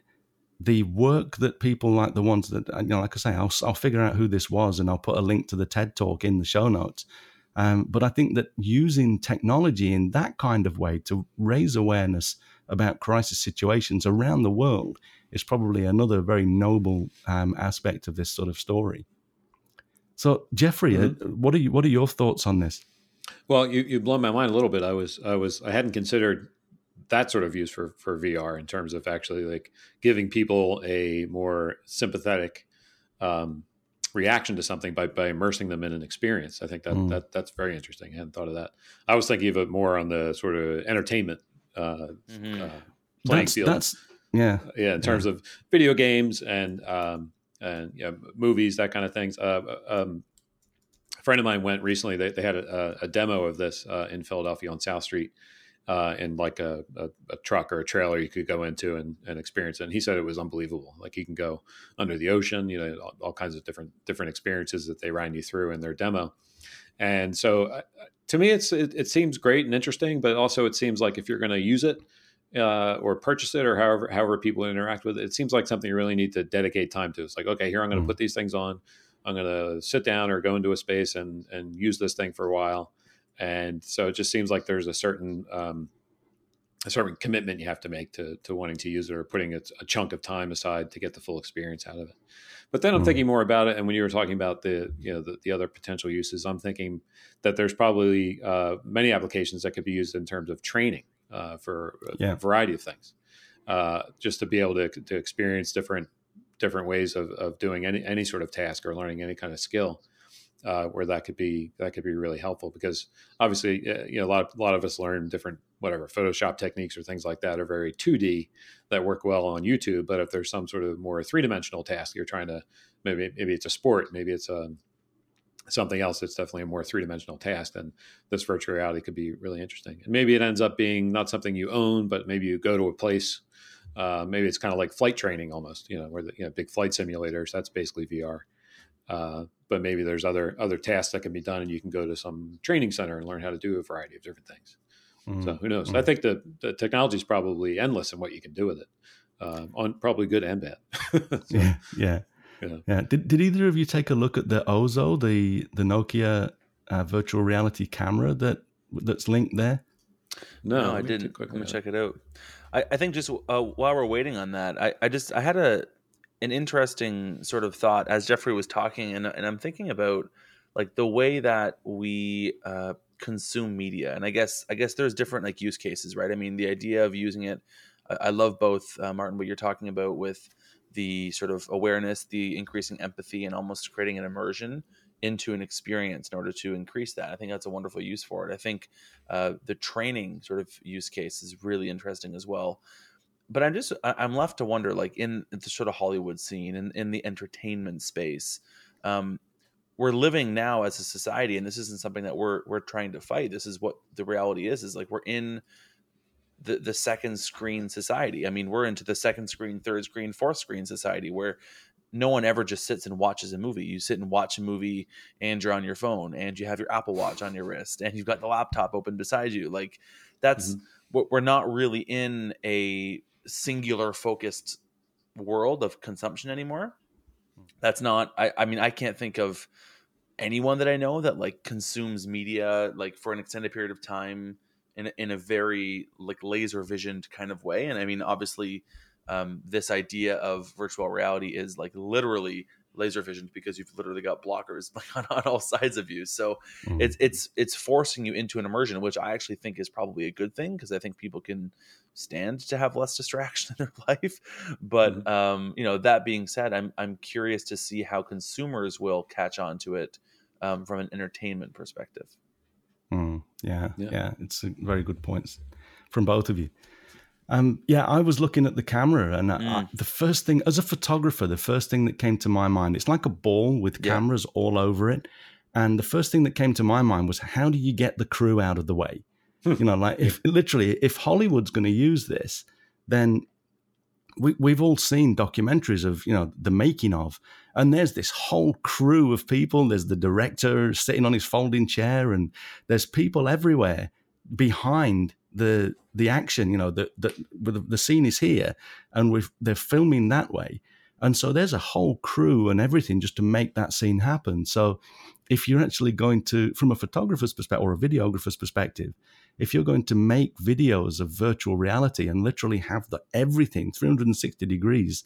the work that people like the ones that you know, like I say, I'll I'll figure out who this was and I'll put a link to the TED talk in the show notes. Um, but I think that using technology in that kind of way to raise awareness about crisis situations around the world is probably another very noble um, aspect of this sort of story. So, Jeffrey, uh, mm-hmm. uh, what are you, what are your thoughts on this? Well, you you blown my mind a little bit. I was I was I hadn't considered that sort of use for for VR in terms of actually like giving people a more sympathetic um, reaction to something by, by immersing them in an experience. I think that, mm. that that's very interesting. I hadn't thought of that. I was thinking of it more on the sort of entertainment uh, mm-hmm. uh, playing that's, field. That's yeah, yeah. In terms yeah. of video games and um, and you know, movies, that kind of things. Uh, um, a friend of mine went recently. They, they had a, a demo of this uh, in Philadelphia on South Street, uh, in like a, a, a, truck or a trailer you could go into and, and experience it. And he said it was unbelievable. Like you can go under the ocean, you know, all, all kinds of different different experiences that they ran you through in their demo. And so, uh, to me, it's it, it, seems great and interesting, but also it seems like if you're going to use it uh, or purchase it or however however people interact with it, it seems like something you really need to dedicate time to. It's like okay, here I'm going to mm. put these things on. I'm going to sit down or go into a space and and use this thing for a while and so it just seems like there's a certain um, a certain commitment you have to make to to wanting to use it or putting a, a, chunk of time aside to get the full experience out of it. But then I'm mm-hmm. thinking more about it, and when you were talking about the you know the, the other potential uses, I'm thinking that there's probably uh, many applications that could be used in terms of training uh, for yeah. a variety of things, uh, just to be able to to experience different different ways of, of doing any any sort of task or learning any kind of skill uh, where that could be that could be really helpful because obviously uh, you know a lot of, a lot of us learn different whatever Photoshop techniques or things like that are very 2D that work well on YouTube. But if there's some sort of more three dimensional task you're trying to maybe maybe it's a sport, maybe it's a something else that's definitely a more three dimensional task, then this virtual reality could be really interesting. And maybe it ends up being not something you own, but maybe you go to a place. Uh, maybe it's kind of like flight training almost, you know, where the you know, big flight simulators, that's basically VR. Uh, but maybe there's other other tasks that can be done, and you can go to some training center and learn how to do a variety of different things. Mm-hmm. So who knows? Mm-hmm. I think the, the technology is probably endless in what you can do with it, uh, on probably good and bad. (laughs) so, yeah, yeah. Yeah. yeah. Did, did either of you take a look at the Ozo, the the Nokia uh, virtual reality camera that that's linked there? No, no I didn't. Let me check it out. I, I think just uh, while we're waiting on that, I, I just I had a an interesting sort of thought as Jeffrey was talking, and and I'm thinking about like the way that we uh, consume media, and I guess I guess there's different like use cases, right? I mean, the idea of using it. I, I love both, uh, Martin, what you're talking about with the sort of awareness, the increasing empathy, and almost creating an immersion into an experience in order to increase that. I think that's a wonderful use for it. I think uh, the training sort of use case is really interesting as well. But I'm just I'm left to wonder, like in the sort of Hollywood scene and in, in the entertainment space, um, we're living now as a society, and this isn't something that we're we're trying to fight. This is what the reality is. Is like we're in the the second screen society. I mean, we're into the second screen, third screen, fourth screen society where no one ever just sits and watches a movie. You sit and watch a movie and you're on your phone and you have your Apple Watch on your wrist and you've got the laptop open beside you. Like that's mm-hmm. what we're not really in a singular focused world of consumption anymore. That's not I, I mean, I can't think of anyone that I know that like consumes media like for an extended period of time in a, in a very like laser visioned kind of way. And I mean, obviously, um, this idea of virtual reality is like literally laser visioned because you've literally got blockers (laughs) on, on all sides of you. So mm-hmm. it's it's it's forcing you into an immersion, which I actually think is probably a good thing because I think people can stand to have less distraction (laughs) in their life. But mm-hmm. um, you know, that being said, I'm I'm curious to see how consumers will catch on to it um, from an entertainment perspective. Mm, yeah, yeah, yeah, It's a very good points from both of you. Um, yeah, I was looking at the camera, and mm. I, the first thing, as a photographer, the first thing that came to my mind, it's like a ball with yeah. cameras all over it. And the first thing that came to my mind was, how do you get the crew out of the way? Hmm. you know, like if literally, if Hollywood's going to use this, then we, we've all seen documentaries of you know the making of and there's this whole crew of people. There's the director sitting on his folding chair and there's people everywhere behind the the action you know the the, the scene is here and we they're filming that way. And so there's a whole crew and everything just to make that scene happen. So if you're actually going to from a photographer's perspective or a videographer's perspective if you're going to make videos of virtual reality and literally have the everything 360 degrees,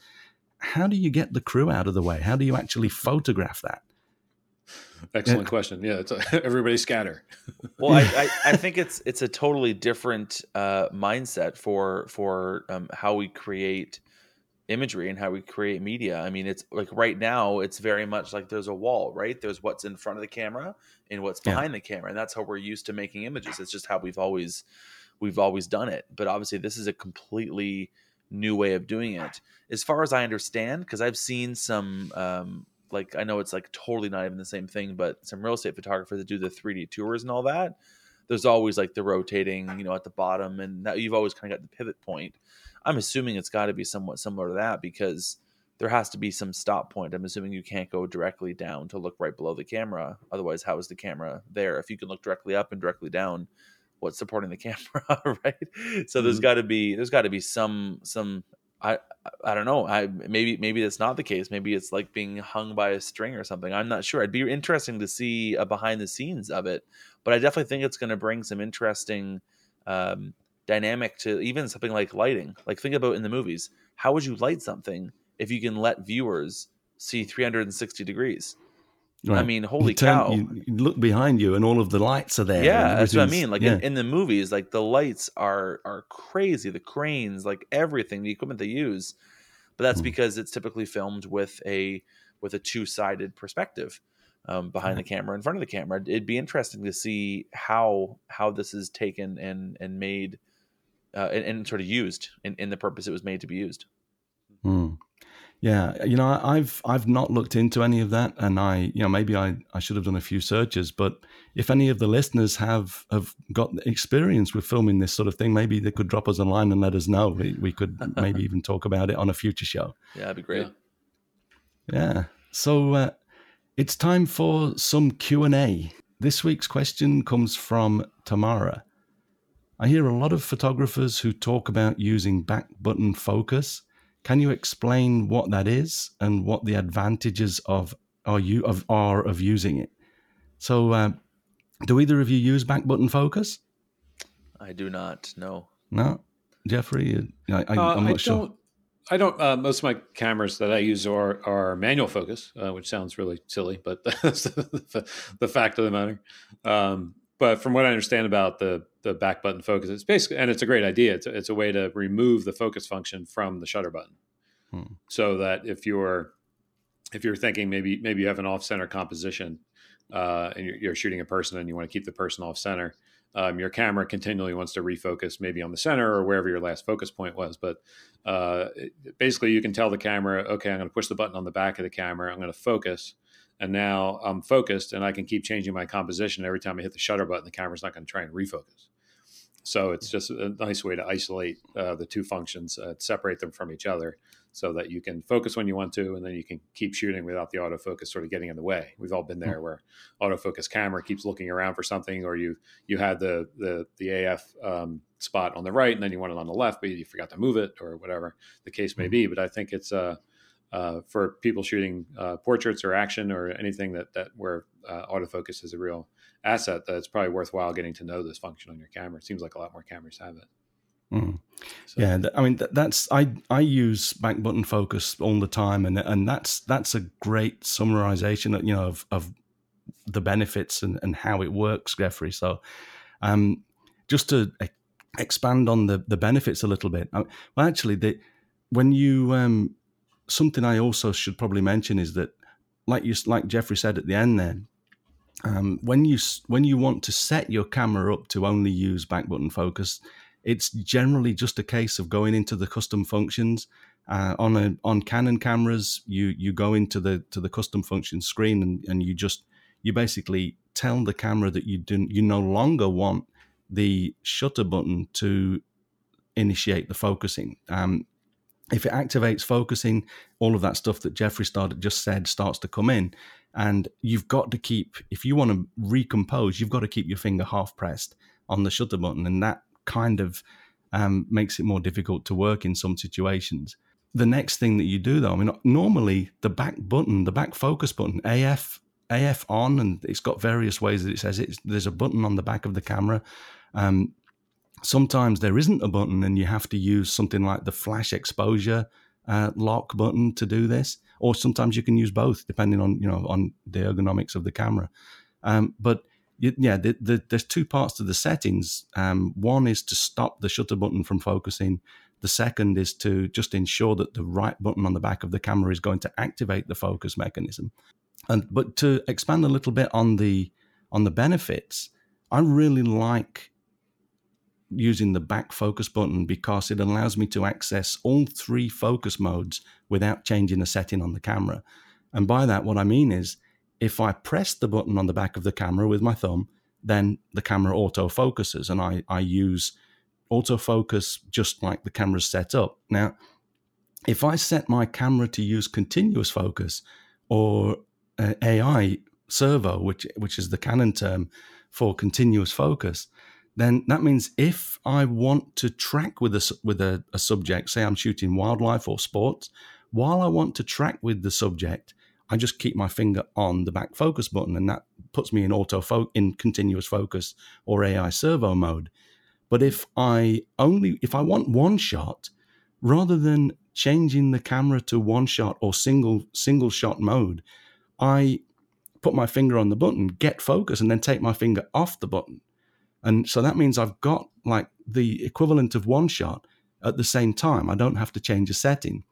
how do you get the crew out of the way? How do you actually photograph that? Excellent yeah. question. Yeah, it's a, (laughs) everybody scatter. (laughs) well, I, I, I, think it's it's a totally different uh, mindset for for um, how we create imagery and how we create media. I mean, it's like right now, it's very much like there's a wall, right? There's what's in front of the camera and what's behind yeah. the camera, and that's how we're used to making images. It's just how we've always we've always done it. But obviously, this is a completely new way of doing it, as far as I understand. Because I've seen some, um, like I know it's like totally not even the same thing, but some real estate photographers that do the 3D tours and all that. There's always like the rotating, you know, at the bottom, and that you've always kind of got the pivot point I'm assuming it's got to be somewhat similar to that because there has to be some stop point. I'm assuming you can't go directly down to look right below the camera. Otherwise, how is the camera there? If you can look directly up and directly down, what's supporting the (laughs) camera, right? So mm-hmm. there's got to be there's got to be some some I I don't know. I maybe maybe that's not the case. Maybe it's like being hung by a string or something. I'm not sure. It'd be interesting to see a behind the scenes of it, but I definitely think it's going to bring some interesting um, dynamic to even something like lighting. Like think about in the movies, how would you light something if you can let viewers see 360 degrees? Right. I mean, holy you turn, cow! You, you, look behind you, and all of the lights are there. Yeah, that's what I mean. Like yeah. in, in, the movies, like the lights are are crazy. The cranes, like everything, the equipment they use. But that's mm. because it's typically filmed with a with a two sided perspective um, behind the camera, in front of the camera. It'd be interesting to see how how this is taken and and made uh, and, and, sort of used in, in the purpose it was made to be used. Mm. Yeah, you know, I've I've not looked into any of that, and I, you know, maybe I, I should have done a few searches. But if any of the listeners have have got experience with filming this sort of thing, maybe they could drop us a line and let us know. We, we could maybe even talk about it on a future show. Yeah, that'd be great. Yeah. yeah. So uh, it's time for some Q and A. This week's question comes from Tamara. I hear a lot of photographers who talk about using back button focus can you explain what that is and what the advantages of are you of are of using it? So, uh, do either of you use back button focus? I do not. No. No, Jeffrey. I, am uh, not sure. I don't. Uh, most of my cameras that I use are are manual focus, uh, which sounds really silly, but (laughs) that's the, the, fact of the matter. Um, but from what I understand about the the back button focus, it's basically and it's a great idea. It's a, it's a way to remove the focus function from the shutter button, hmm. so that if you're if you're thinking maybe maybe you have an off center composition uh, and you're, you're, shooting a person and you want to keep the person off center, um, your camera continually wants to refocus maybe on the center or wherever your last focus point was. But uh, basically, you can tell the camera, okay, I'm going to push the button on the back of the camera. I'm going to focus and now I'm focused and I can keep changing my composition every time I hit the shutter button. The camera's not going to try and refocus. So it's just a nice way to isolate uh, the two functions, uh, separate them from each other, so that you can focus when you want to, and then you can keep shooting without the autofocus sort of getting in the way. We've all been there, where autofocus camera keeps looking around for something, or you you had the the the AF um, spot on the right, and then you want it on the left, but you forgot to move it, or whatever the case may be. But I think it's uh, uh, for people shooting uh, portraits or action or anything that that where uh, autofocus is a real asset, that it's probably worthwhile getting to know this function on your camera. It seems like a lot more cameras have it. Mm. So. Yeah, I mean that's I I use back button focus all the time, and and that's that's a great summarization, of you know, of of the benefits and, and how it works, Jeffrey. So, um, just to expand on the the benefits a little bit. Uh, well, actually, the when you um, something I also should probably mention is that, like you, like Jeffrey said at the end, there, um, when you when you want to set your camera up to only use back button focus, it's generally just a case of going into the custom functions. Uh, on a on Canon cameras, you you go into the to the custom function screen and, and you just you basically tell the camera that you do you no longer want the shutter button to initiate the focusing. Um, if it activates focusing, all of that stuff that Jeffrey started just said starts to come in. And you've got to keep, if you want to recompose, you've got to keep your finger half pressed on the shutter button. And that kind of um, makes it more difficult to work in some situations. The next thing that you do, though, I mean, normally the back button, the back focus button, AF, AF on, and it's got various ways that it says it. There's a button on the back of the camera. Um, sometimes there isn't a button and you have to use something like the flash exposure uh, lock button to do this or sometimes you can use both depending on you know on the ergonomics of the camera um, but yeah the, the, there's two parts to the settings. Um, one is to stop the shutter button from focusing. The second is to just ensure that the right button on the back of the camera is going to activate the focus mechanism. And but to expand a little bit on the on the benefits i really like using the back focus button because it allows me to access all three focus modes without changing a setting on the camera. And by that, what I mean is if I press the button on the back of the camera with my thumb, then the camera auto focuses and I, I use autofocus just like the camera's set up. Now, if I set my camera to use continuous focus or uh, AI servo, which which is the Canon term for continuous focus, then that means if I want to track with a, with a, a subject, say I'm shooting wildlife or sports, while I want to track with the subject, I just keep my finger on the back focus button, and that puts me in auto fo- in continuous focus or AI servo mode. But if I only if I want one shot, rather than changing the camera to one shot or single single shot mode, I put my finger on the button, get focus, and then take my finger off the button. And so that means I've got like the equivalent of one shot at the same time. I don't have to change a setting.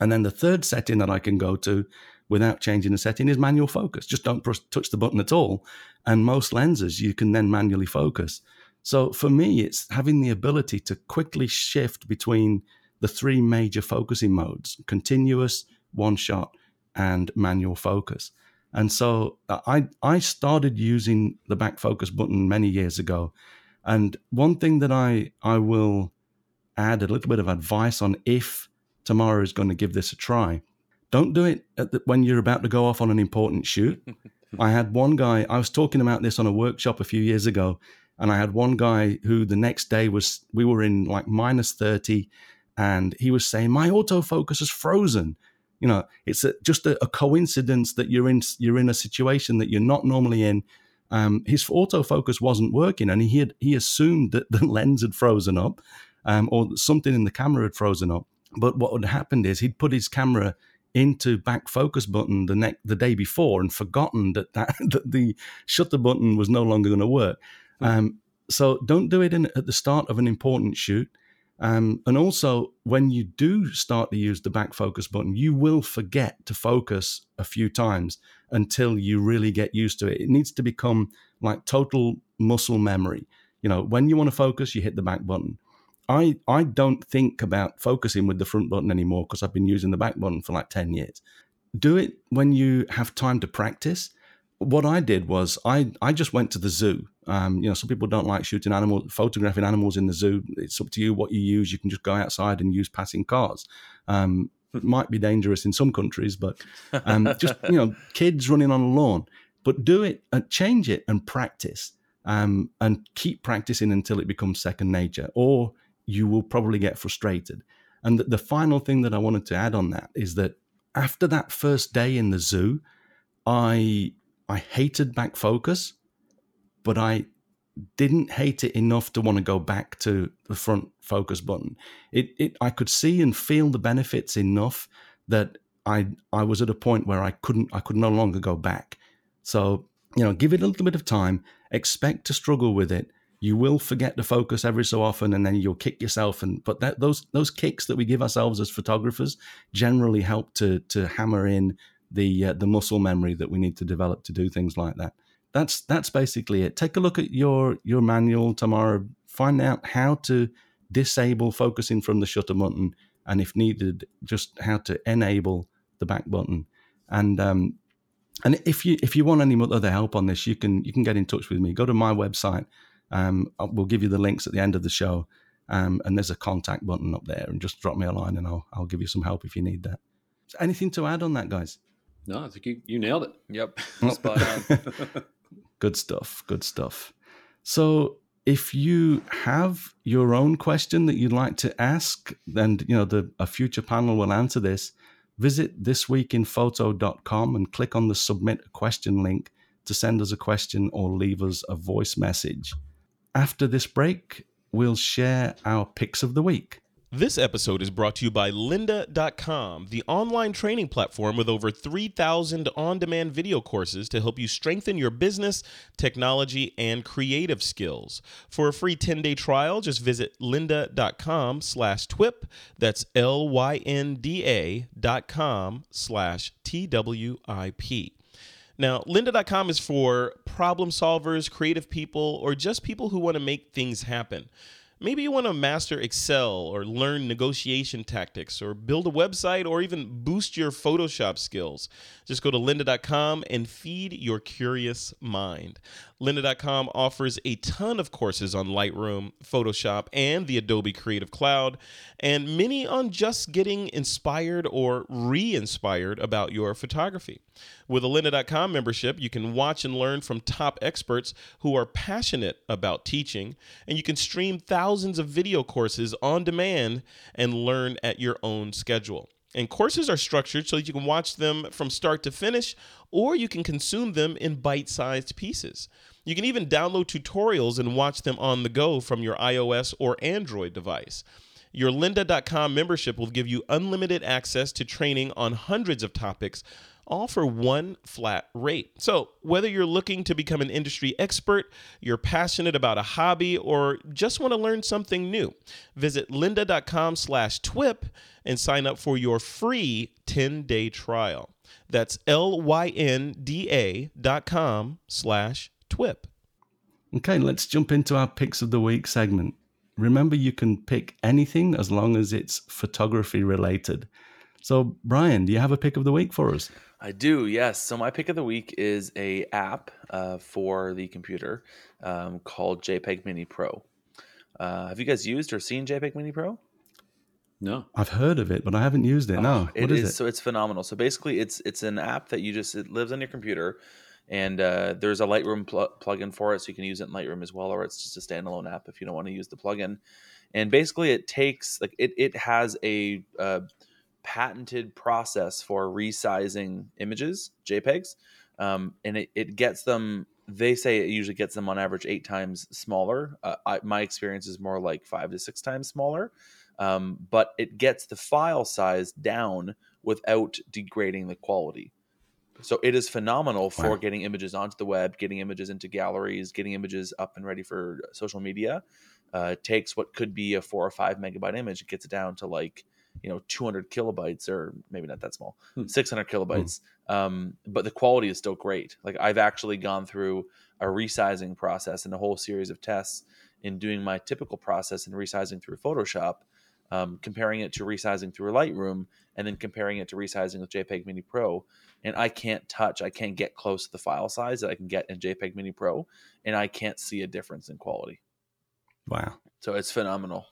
And then the third setting that I can go to without changing the setting is manual focus. Just don't press, touch the button at all. And most lenses, you can then manually focus. So for me, it's having the ability to quickly shift between the three major focusing modes continuous, one shot and manual focus. And so uh, I I started using the back focus button many years ago. And one thing that I I will add a little bit of advice on if Tamara is going to give this a try. Don't do it the, when you're about to go off on an important shoot. (laughs) I had one guy, I was talking about this on a workshop a few years ago, and I had one guy who the next day was, we were in like minus 30, and he was saying, My autofocus is frozen. You know it's a, just a, a, coincidence that you're in you're in a situation that you're not normally in. Um, his autofocus wasn't working and he had he assumed that (laughs) the lens had frozen up um, or something in the camera had frozen up. But what had happened is he'd put his camera into back focus button the next the day before and forgotten that that, (laughs) that the shutter button was no longer going to work hmm. um, so don't do it in, at the start of an important shoot um, and also, when you do start to use the back focus button, you will forget to focus a few times until you really get used to it. It needs to become like total muscle memory. You know, when you want to focus, you hit the back button. I, I don't think about focusing with the front button anymore because I've been using the back button for like 10 years. Do it when you have time to practice what I did was I I just went to the zoo. Um, you know, some people don't like shooting animals, photographing animals in the zoo. It's up to you what you use. You can just go outside and use passing cars. Um, it (laughs) might be dangerous in some countries, but um, just you know, kids running on a lawn. But do it and change it and practice, um, and keep practicing until it becomes second nature, or you will probably get frustrated. And the, final thing that I wanted to add on that is that after that first day in the zoo, I I hated back focus, but I didn't hate it enough to want to go back to the front focus button. It, it I could see and feel the benefits enough that I I was at a point where I couldn't I could no longer go back. So you know, give it a little bit of time. Expect to struggle with it. You will forget to focus every so often, and then you'll kick yourself. And but that those those kicks that we give ourselves as photographers generally help to to hammer in the uh, the muscle memory that we need to develop to do things like that. That's that's basically it. Take a look at your your manual Tamara. Find out how to disable focusing from the shutter button, and if needed, just how to enable the back button. And um, and if you if you want any other help on this, you can you can get in touch with me. Go to my website. Um, we'll give you the links at the end of the show, um, and there's a contact button up there, and just drop me a line, and I'll I'll give you some help if you need that. Anything to add on that, guys? No, I think you, you nailed it. Yep. (laughs) Spot on. (laughs) good stuff. Good stuff. So if you have your own question that you'd like to ask, then you know the a future panel will answer this. Visit thisweekinphoto.com and click on the submit a question link to send us a question or leave us a voice message. After this break, we'll share our picks of the week. This episode is brought to you by lynda.com, the online training platform with over 3,000 on demand video courses to help you strengthen your business, technology, and creative skills. For a free 10 day trial, just visit lynda.com slash TWIP. That's L Y N D A dot com slash T W I P. Now, lynda.com is for problem solvers, creative people, or just people who want to make things happen. Maybe you want to master Excel or learn negotiation tactics or build a website or even boost your Photoshop skills. Just go to lynda.com and feed your curious mind. Lynda.com offers a ton of courses on Lightroom, Photoshop, and the Adobe Creative Cloud, and many on just getting inspired or re inspired about your photography. With a Lynda.com membership, you can watch and learn from top experts who are passionate about teaching, and you can stream thousands of video courses on demand and learn at your own schedule. And courses are structured so that you can watch them from start to finish, or you can consume them in bite sized pieces. You can even download tutorials and watch them on the go from your iOS or Android device. Your lynda.com membership will give you unlimited access to training on hundreds of topics all for one flat rate. So, whether you're looking to become an industry expert, you're passionate about a hobby, or just want to learn something new, visit lynda.com slash twip and sign up for your free 10-day trial. That's L Y N D A dot com slash TWIP. Okay, let's jump into our picks of the week segment. Remember, you can pick anything as long as it's photography related. So, Bryan, do you have a pick of the week for us? I do, yes. So my pick of the week is a app uh, for the computer um, called JPEG Mini Pro. Uh, have you guys used or seen JPEG Mini Pro? No, I've heard of it, but I haven't used it. No, Oh, it what is, it? So it's phenomenal. So basically, it's it's an app that you just it lives on your computer, and uh, there's a Lightroom pl- plugin for it, so you can use it in Lightroom as well, or it's just a standalone app if you don't want to use the plugin. And basically, it takes like it it has a uh, patented process for resizing images, JPEGs, um, and it, it gets them. They say it usually gets them on average eight times smaller. Uh, I, my experience is more like five to six times smaller, um, but it gets the file size down without degrading the quality. So it is phenomenal for Wow. getting images onto the web, getting images into galleries, getting images up and ready for social media. Uh, it takes what could be a four or five megabyte image, it gets it down to like you know 200 kilobytes or maybe not that small, Hmm. 600 kilobytes. Um, but the quality is still great. Like I've actually gone through a resizing process and a whole series of tests in doing my typical process and resizing through Photoshop, um, comparing it to resizing through Lightroom, and then comparing it to resizing with JPEG Mini Pro. And I can't touch, I can't get close to the file size that I can get in JPEG Mini Pro, and I can't see a difference in quality. wow. So it's phenomenal.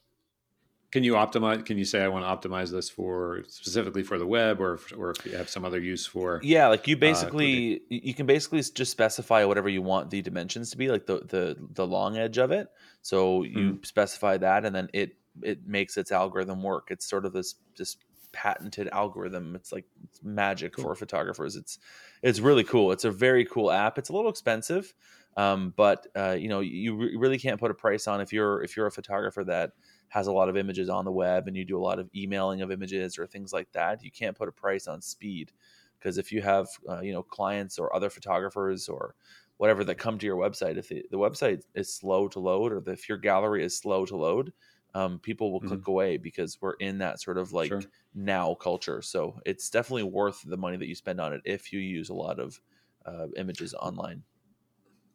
Can you optimize? Can you say I want to optimize this for specifically for the web, or if, or if you have some other use for? Yeah, like you Uh, basically you can basically just specify whatever you want the dimensions to be, like the the the long edge of it. So you Mm-hmm. specify that, and then it it makes its algorithm work. It's sort of this this patented algorithm. It's like it's magic for photographers. It's it's really cool. It's a very cool app. It's a little expensive, um, but uh, you know you re- really can't put a price on if you're if you're a photographer that has a lot of images on the web and you do a lot of emailing of images or things like that. You can't put a price on speed because if you have uh, you know clients or other photographers or whatever that come to your website if the, the website is slow to load or if your gallery is slow to load um, people will click away because we're in that sort of like Sure. now culture so it's definitely worth the money that you spend on it if you use a lot of uh, images online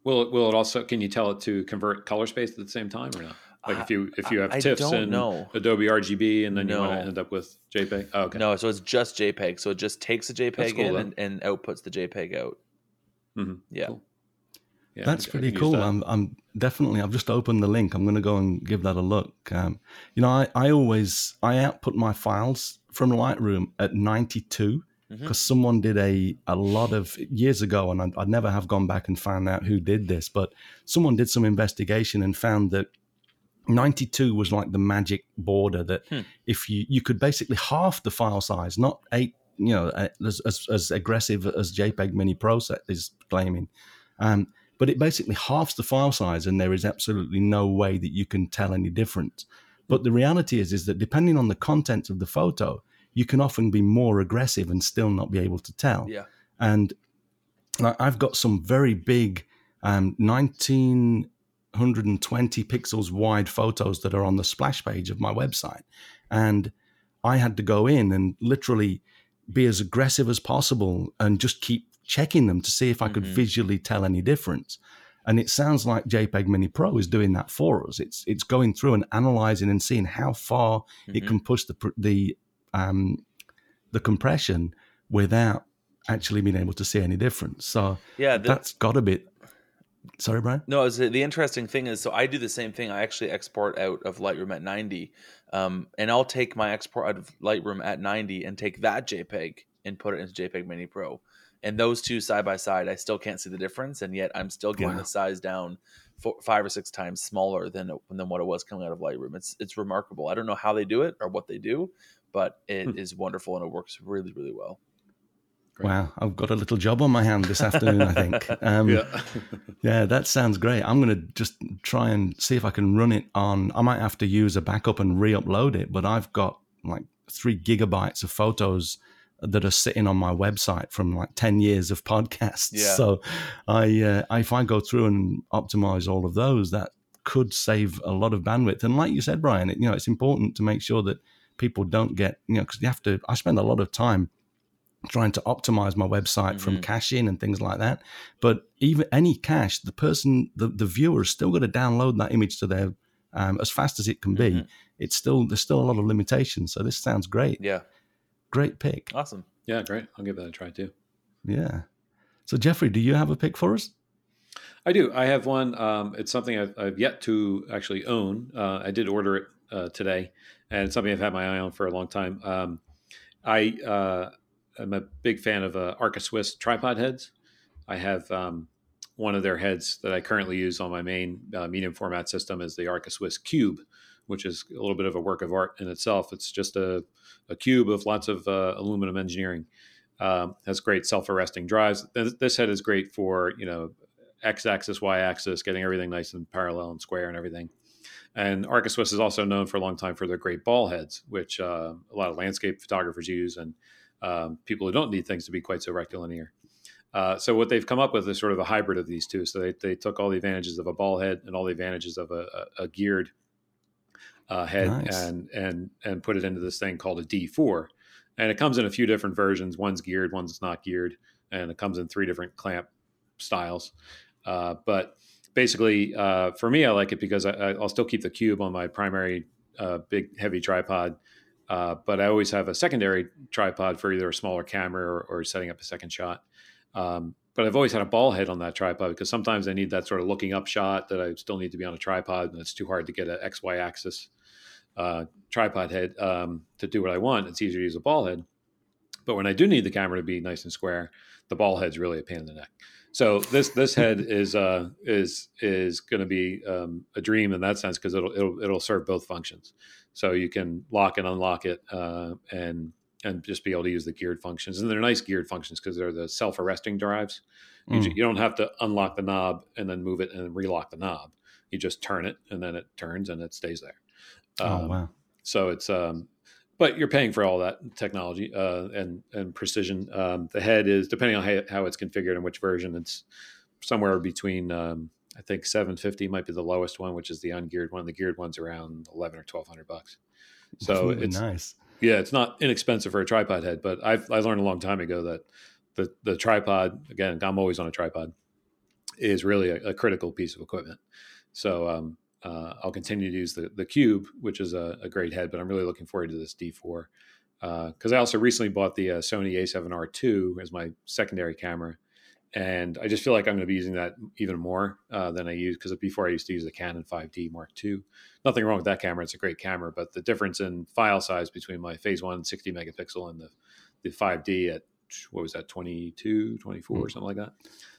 Will it, will it also? Can you tell it to convert color space at the same time or not? Like if you if you have I TIFFs don't and know. Adobe RGB, and then you want to end up with JPEG. Oh, okay. no so it's just jpeg so it just takes a jpeg cool, in and, and outputs the jpeg out Mhm. yeah Cool. Yeah, That's I- I pretty can cool. that. I'm, I'm definitely. I've just opened the link. I'm going to go and give that a look. Um, you know, I, I always I output my files from Lightroom at 92 Mhm. because someone did a a lot of years ago, and I'd, I'd never have gone back and found out who did this, but someone did some investigation and found that 92 was like the magic border that Hmm. if you you could basically half the file size, not eight, you know, as as, as aggressive as JPEG Mini Pro set is claiming. Um, but it basically halves the file size and there is absolutely no way that you can tell any difference but the reality is is that depending on the content of the photo you can often be more aggressive and still not be able to tell yeah and i've got some very big um, 1920 pixels wide photos that are on the splash page of my website and i had to go in and literally be as aggressive as possible and just keep checking them to see if I could Mhm. visually tell any difference. And it sounds like JPEG Mini Pro is doing that for us. It's it's going through and analyzing and seeing how far it Mhm. can push the the um, the compression without actually being able to see any difference. So yeah the, that's got a be. Sorry, Bryan. No, it's, the interesting thing is, so I do the same thing. I actually export out of Lightroom at 90, um, and I'll take my export out of Lightroom at 90 and take that JPEG and put it into JPEG Mini Pro. And those two side by side, I still can't see the difference, and yet I'm still getting Wow. the size down four, five or six times smaller than than what it was coming out of Lightroom. It's it's remarkable. I don't know how they do it or what they do, but it is Hmm. wonderful and it works really really well. Great. Wow, I've got a little job on my hand this afternoon. I think. (laughs) Um, yeah. Yeah, that sounds great. I'm going to just try and see if I can run it on. I might have to use a backup and re upload it, but I've got like three gigabytes of photos that are sitting on my website from like 10 years of podcasts. Yeah. So I, uh, if I go through and optimize all of those, that could save a lot of bandwidth. And like you said, Bryan, it, you know, it's important to make sure that people don't get, you know, because you have to, I spend a lot of time trying to optimize my website from Mhm. caching and things like that. But even any cache, the person, the, the viewer is still going to download that image to their um, as fast as it can be. Mhm. It's still there's still a lot of limitations. So this sounds great. Yeah. great pick. Awesome. Yeah, great. I'll give that a try too. Yeah. So Jeffrey, do you have a pick for us? I do. I have one. Um, it's something I've, I've, yet to actually own. Uh, I did order it uh, today, and it's something I've had my eye on for a long time. Um, I uh, am a big fan of uh, Arca Swiss tripod heads. I have um, one of their heads that I currently use on my main uh, medium format system is the Arca Swiss Cube, which is a little bit of a work of art in itself. It's just a, a cube of lots of uh, aluminum engineering. Um, has great self-arresting drives. This head is great for you know x-axis, y-axis, getting everything nice and parallel and square and everything. And Arca Swiss is also known for a long time for their great ball heads, which uh, a lot of landscape photographers use, and um, people who don't need things to be quite so rectilinear. Uh, so what they've come up with is sort of a hybrid of these two. So they, they took all the advantages of a ball head and all the advantages of a, a, a geared uh, head nice. and and and put it into this thing called a D4. And it comes in a few different versions. One's geared, one's not geared, and it comes in three different clamp styles. Uh, but basically, uh, for me, I like it because I, will still keep the cube on my primary uh, big heavy tripod, uh, but I always have a secondary tripod for either a smaller camera or, or setting up a second shot. Um, but I've always had a ball head on that tripod because sometimes I need that sort of looking up shot that I still need to be on a tripod, and it's too hard to get an X Y axis uh, tripod head um, to do what I want. It's easier to use a ball head. But when I do need the camera to be nice and square, the ball head's really a pain in the neck. So this this head (laughs) is uh, is is going to be um, a dream in that sense because it'll, it'll it'll serve both functions. So you can lock and unlock it uh, and and just be able to use the geared functions. And they're nice geared functions because they're the self arresting drives. Mm. You, you, don't have to unlock the knob and then move it and relock the knob. You just turn it and then it turns and it stays there. Oh, um, oh wow! So it's um, but you're paying for all that technology uh, and and precision. Um, the head is depending on how, how, it's configured and which version. It's somewhere between um, I think 750 might be the lowest one, which is the ungeared one. The geared one's around 11 or 1200 bucks. So it's nice. Yeah, it's not inexpensive for a tripod head, but I've I learned a long time ago that the the tripod again, I'm always on a tripod, is really a, a critical piece of equipment. So um, uh, I'll continue to use the the Cube, which is a, a, great head, but I'm really looking forward to this D4 because uh, I also recently bought the uh, Sony A7R2 as my secondary camera, and I just feel like I'm going to be using that even more uh, than I use because before I used to use the Canon 5D Mark II. Nothing wrong with that camera; it's a great camera, but the difference in file size between my Phase One 60 megapixel and the the 5D at what was that 22, 24 mm. or something like that.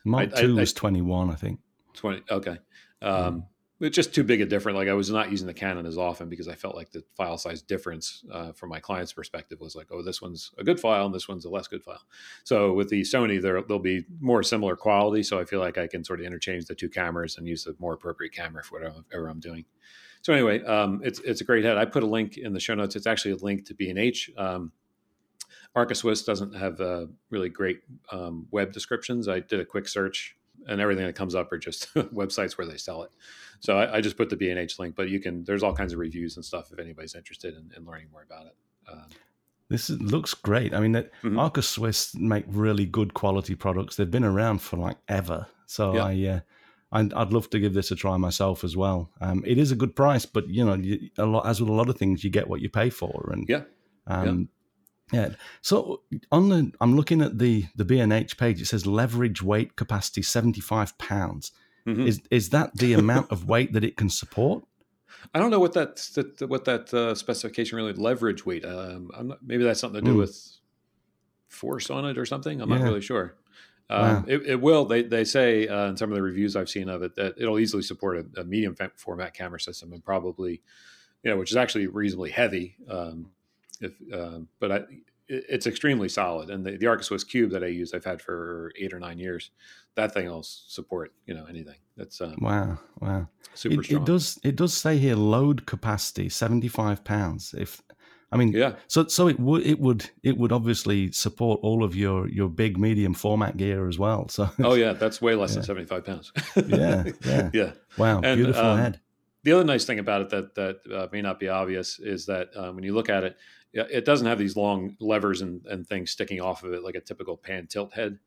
Mark II was 21, I think. 20. Okay. Um, mm it's just too big a difference. Like I was not using the Canon as often because I felt like the file size difference uh, from my client's perspective was like, oh, this one's a good file and this one's a less good file. So with the Sony, there they'll be more similar quality. So I feel like I can sort of interchange the two cameras and use the more appropriate camera for whatever I'm doing. So anyway, um, it's it's a great head. I put a link in the show notes. It's actually a link to B and H. Um, Arca Swiss doesn't have uh, really great um, web descriptions. I did a quick search and everything that comes up are just (laughs) websites where they sell it. So I, I just put the B and H link, but you can. There's all kinds of reviews and stuff if anybody's interested in, in learning more about it. Um, this is, looks great. I mean, that mm-hmm. Arca Swiss make really good quality products. They've been around for like ever. So yeah. I, uh, I'd, I'd, love to give this a try myself as well. Um, it is a good price, but you know, you, a lot as with a lot of things, you get what you pay for. And yeah, um, yeah. So on the, I'm looking at the the B&H page. It says leverage weight capacity 75 pounds. Mm-hmm. Is is that the amount of weight that it can support? I don't know what that, that what that uh, specification really leverage weight. Um, not, maybe that's something to do mm. with force on it or something. I'm yeah. not really sure. Um, wow. it, it, will. They they say uh, in some of the reviews I've seen of it that it'll easily support a, a medium format camera system and probably, you know, which is actually reasonably heavy. Um, if, uh, but I, it, it's extremely solid. And the, the Arca Swiss Cube that I use, I've had for eight or nine years. That thing will support you know anything. That's um, wow, wow, super it, strong. It does it does say here load capacity seventy five pounds. If I mean, yeah. So so it would it would it would obviously support all of your your big medium format gear as well. So oh yeah, that's way less yeah. than seventy five pounds. yeah, yeah, (laughs) yeah. Wow, and, beautiful um, head. The other nice thing about it that that uh, may not be obvious is that um, when you look at it, it doesn't have these long levers and, and things sticking off of it like a typical pan tilt head.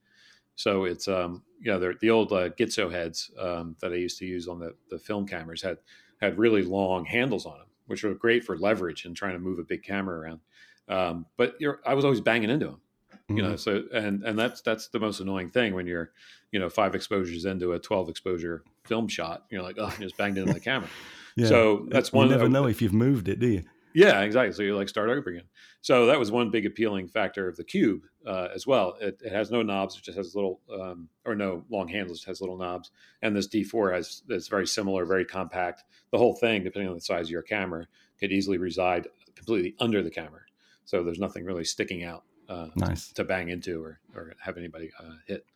So it's um, you know the old uh, Gitzo heads um, that I used to use on the, the film cameras had had really long handles on them, which were great for leverage and trying to move a big camera around. Um, but you're, I was always banging into them, you know. Mhm. So and and that's that's the most annoying thing when you're, you know, five exposures into a twelve exposure film shot. You're like, oh, I just banged into the camera. (laughs) Yeah. So that's you one. You never know if you've moved it, do you? Yeah, exactly. So you like start over again. So that was one big appealing factor of the cube uh, as well. It, it has no knobs; it just has little, um, or no long handles. It has little knobs. And this D4 has is very similar, very compact. The whole thing, depending on the size of your camera, could easily reside completely under the camera. So there's nothing really sticking out uh, Nice. to bang into or or have anybody uh, hit.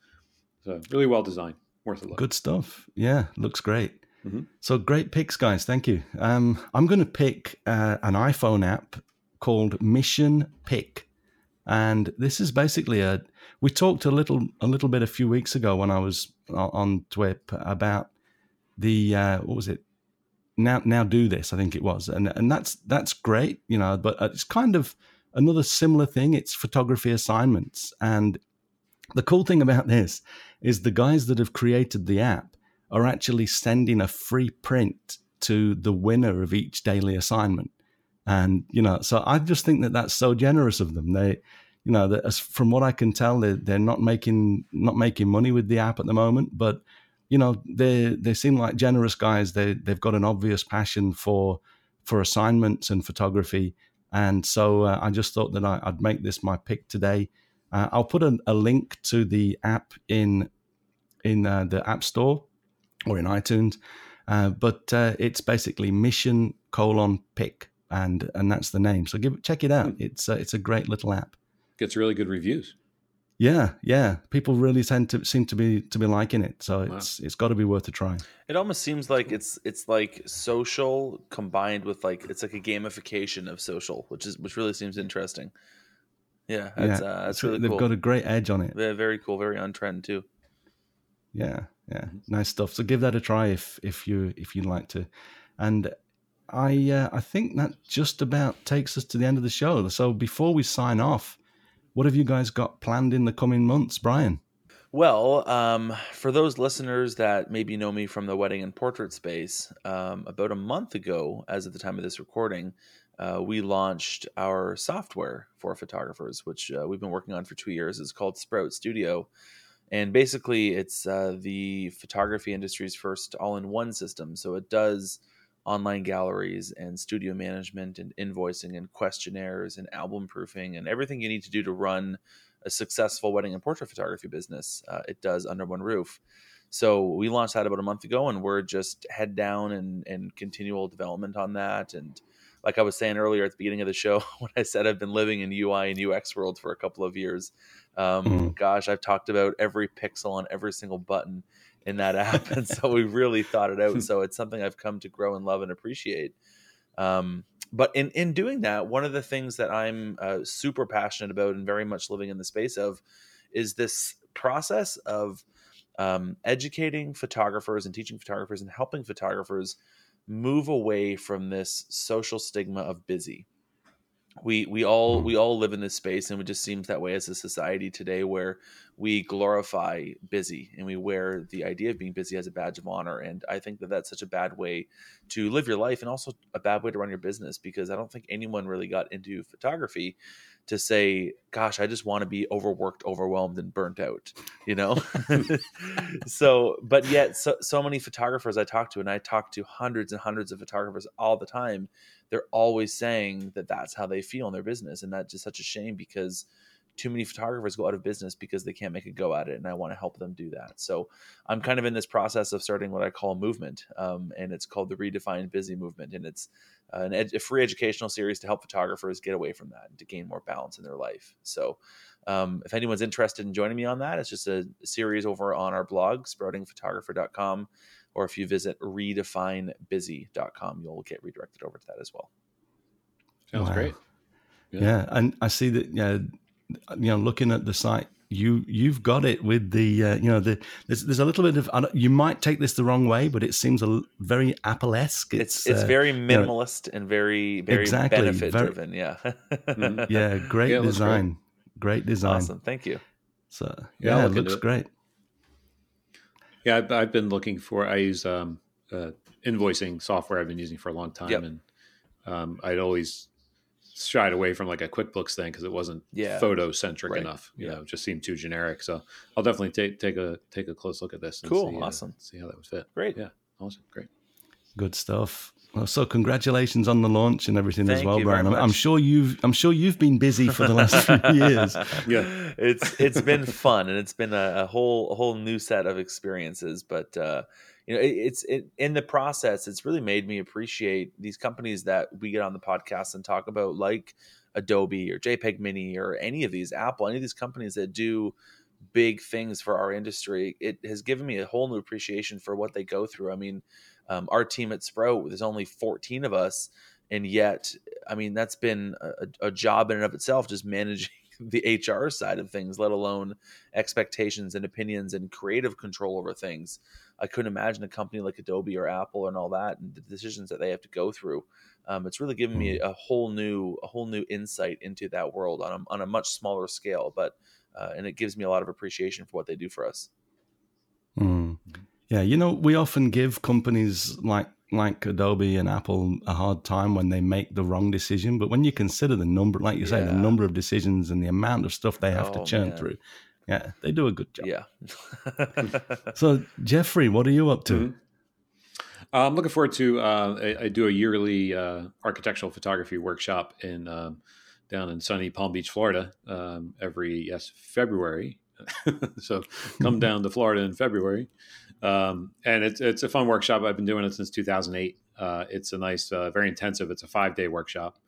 So really well designed, worth a look. Good stuff. Yeah, looks great. Mhm. So great picks, guys. Thank you. Um, I'm going to pick uh, an iPhone app called Mission Pick, and this is basically a. We talked a little a little bit a few weeks ago when I was on Twip about the uh, what was it? Now now do this. I think it was, and and that's that's great, you know. But it's kind of another similar thing. It's photography assignments, and the cool thing about this is the guys that have created the app are actually sending a free print to the winner of each daily assignment. And you know so i just think that that's so generous of them. They you know that from what i can tell they're, they're not making not making money with the app at the moment but you know they they seem like generous guys. They they've got an obvious passion for for assignments and photography. And so uh, i just thought that I, i'd make this my pick today. Uh, i'll put a, a link to the app in in uh, the app store or in itunes uh, but uh, it's basically mission colon pick and and that's the name. So give check it out. It's uh, it's a great little app. Gets really good reviews. yeah yeah. People really tend to seem to be to be liking it. So Wow. it's it's got to be worth a try. It almost seems like it's it's like social combined with like it's like a gamification of social, which is which really seems interesting. Yeah, that's yeah. uh, that's it's- really they've cool. got a great edge on it. Very, very cool, very on trend too. yeah yeah nice stuff. So give that a try if if you if you'd like to. And i uh, i think that just about takes us to the end of the show. So before we sign off what have you guys got planned in the coming months Bryan? Well, um, for those listeners that maybe know me from the wedding and portrait space, um, about a month ago, as of the time of this recording, uh, we launched our software for photographers, which uh, we've been working on for two years. It's called Sprout Studio. And basically, it's uh, the photography industry's first all in one system. So it does online galleries and studio management and invoicing and questionnaires and album proofing and everything you need to do to run a successful wedding and portrait photography business. Uh, it does under one roof. So we launched that about a month ago, and we're just head down and, and continual development on that. And like I was saying earlier at the beginning of the show, (laughs) when I said I've been living in UI and UX world for a couple of years, um, Mhm. gosh, I've talked about every pixel on every single button in that app, and so we really thought it out. So it's something I've come to grow and love and appreciate. Um, but in in doing that, one of the things that I'm uh, super passionate about and very much living in the space of is this process of um, educating photographers and teaching photographers and helping photographers move away from this social stigma of busy. We we all Mhm. we all live in this space, and it just seems that way as a society today, where we glorify busy and we wear the idea of being busy as a badge of honor. And I think that that's such a bad way to live your life, and also a bad way to run your business because I don't think anyone really got into photography to say, "Gosh, I just want to be overworked, overwhelmed, and burnt out," you know. (laughs) (laughs) so, but yet, so so many photographers I talk to, and I talk to hundreds and hundreds of photographers all the time. They're always saying that that's how they feel in their business, and that's just such a shame because too many photographers go out of business because they can't make a go at it, and I want to help them do that. So I'm kind of in this process of starting what I call a movement, um, and it's called the Redefined Busy Movement, and it's an ed- a free educational series to help photographers get away from that and to gain more balance in their life. So. Um, if anyone's interested in joining me on that, it's just a series over on our blog, sproutingphotographer.com, or if you visit redefinebusy.com, you'll get redirected over to that as well. Sounds Wow. great. Yeah. and I see that. Yeah, you know, looking at the site, you you've got it with the uh, you know the there's there's a little bit of you might take this the wrong way, but it seems a l- very Apple esque. It's it's, very minimalist and very very exactly, benefit very- driven. Yeah. Mhm. yeah, (laughs) great Yeah, it looks great. design, great design. awesome. Thank you. So Yeah, yeah, it looks it. great. Yeah, I've, I've been looking for. I use um, uh, invoicing software. I've been using for a long time, Yep. and Um, I'd always shied away from like a QuickBooks thing because it wasn't Yeah. photo centric Right. enough. You Yeah. know, it just seemed too generic. So I'll definitely take take a take a close look at this. And Cool. see, uh, Awesome. see how that would fit. Great. Yeah. Awesome. Great. Good stuff. Well, so congratulations on the launch and everything as well, Bryan. I'm, I'm sure you've I'm sure you've been busy for the last few (laughs) years. Yeah. it's it's been fun and it's been a, a whole a whole new set of experiences. But uh, you know, it, it's it, in the process, it's really made me appreciate these companies that we get on the podcast and talk about, like Adobe or JPEG Mini or any of these Apple, any of these companies that do big things for our industry. It has given me a whole new appreciation for what they go through. I mean, um, our team at Sprout, there's only 14 of us, and yet, I mean, that's been a, a job in and of itself, just managing (laughs) the HR side of things, let alone expectations and opinions and creative control over things. I couldn't imagine a company like Adobe or Apple and all that, and the decisions that they have to go through. Um, it's really given me a whole new, a whole new insight into that world on a, on a much smaller scale, but uh, and it gives me a lot of appreciation for what they do for us. Mm. Yeah, you know, we often give companies like like Adobe and Apple a hard time when they make the wrong decision, but when you consider the number, like you say, the number of decisions and the amount of stuff they have to Oh, churn man. through, yeah, they do a good job. Yeah. (laughs) So, Jeffrey, what are you up to? Mhm. Uh, I'm looking forward to. Uh, I, I do a yearly uh, architectural photography workshop in um, down in sunny Palm Beach, Florida, um, every yes February. (laughs) so come (laughs) down to Florida in February, um, and it's it's a fun workshop. I've been doing it since 2008. Uh, it's a nice, uh, very intensive. It's a five day workshop,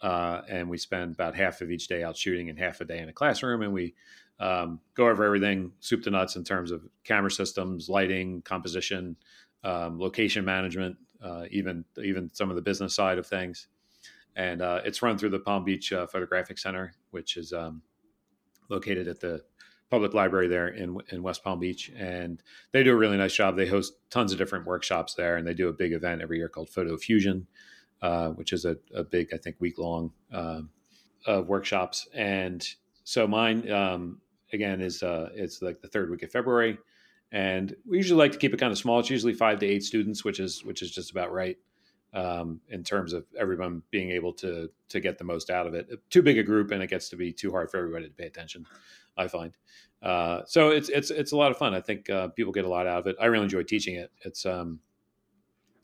uh, and we spend about half of each day out shooting and half a day in a classroom, and we um, go over everything soup to nuts in terms of camera systems, lighting, composition, um, location management, uh, even even some of the business side of things. And uh, it's run through the Palm Beach uh, Photographic Center, which is um, located at the public library there in in West Palm Beach, and they do a really nice job. They host tons of different workshops there, and they do a big event every year called Photo Fusion, uh, which is a, a big, I think, week long um, of workshops. And so mine, um, again, is uh, it's like the third week of February, and we usually like to keep it kind of small. It's usually five to eight students, which is which is just about right um, in terms of everyone being able to to get the most out of it. Too big a group, and it gets to be too hard for everybody to pay attention. I find. Uh, so it's it's it's a lot of fun. I think uh, people get a lot out of it. I really enjoy teaching it. It's um,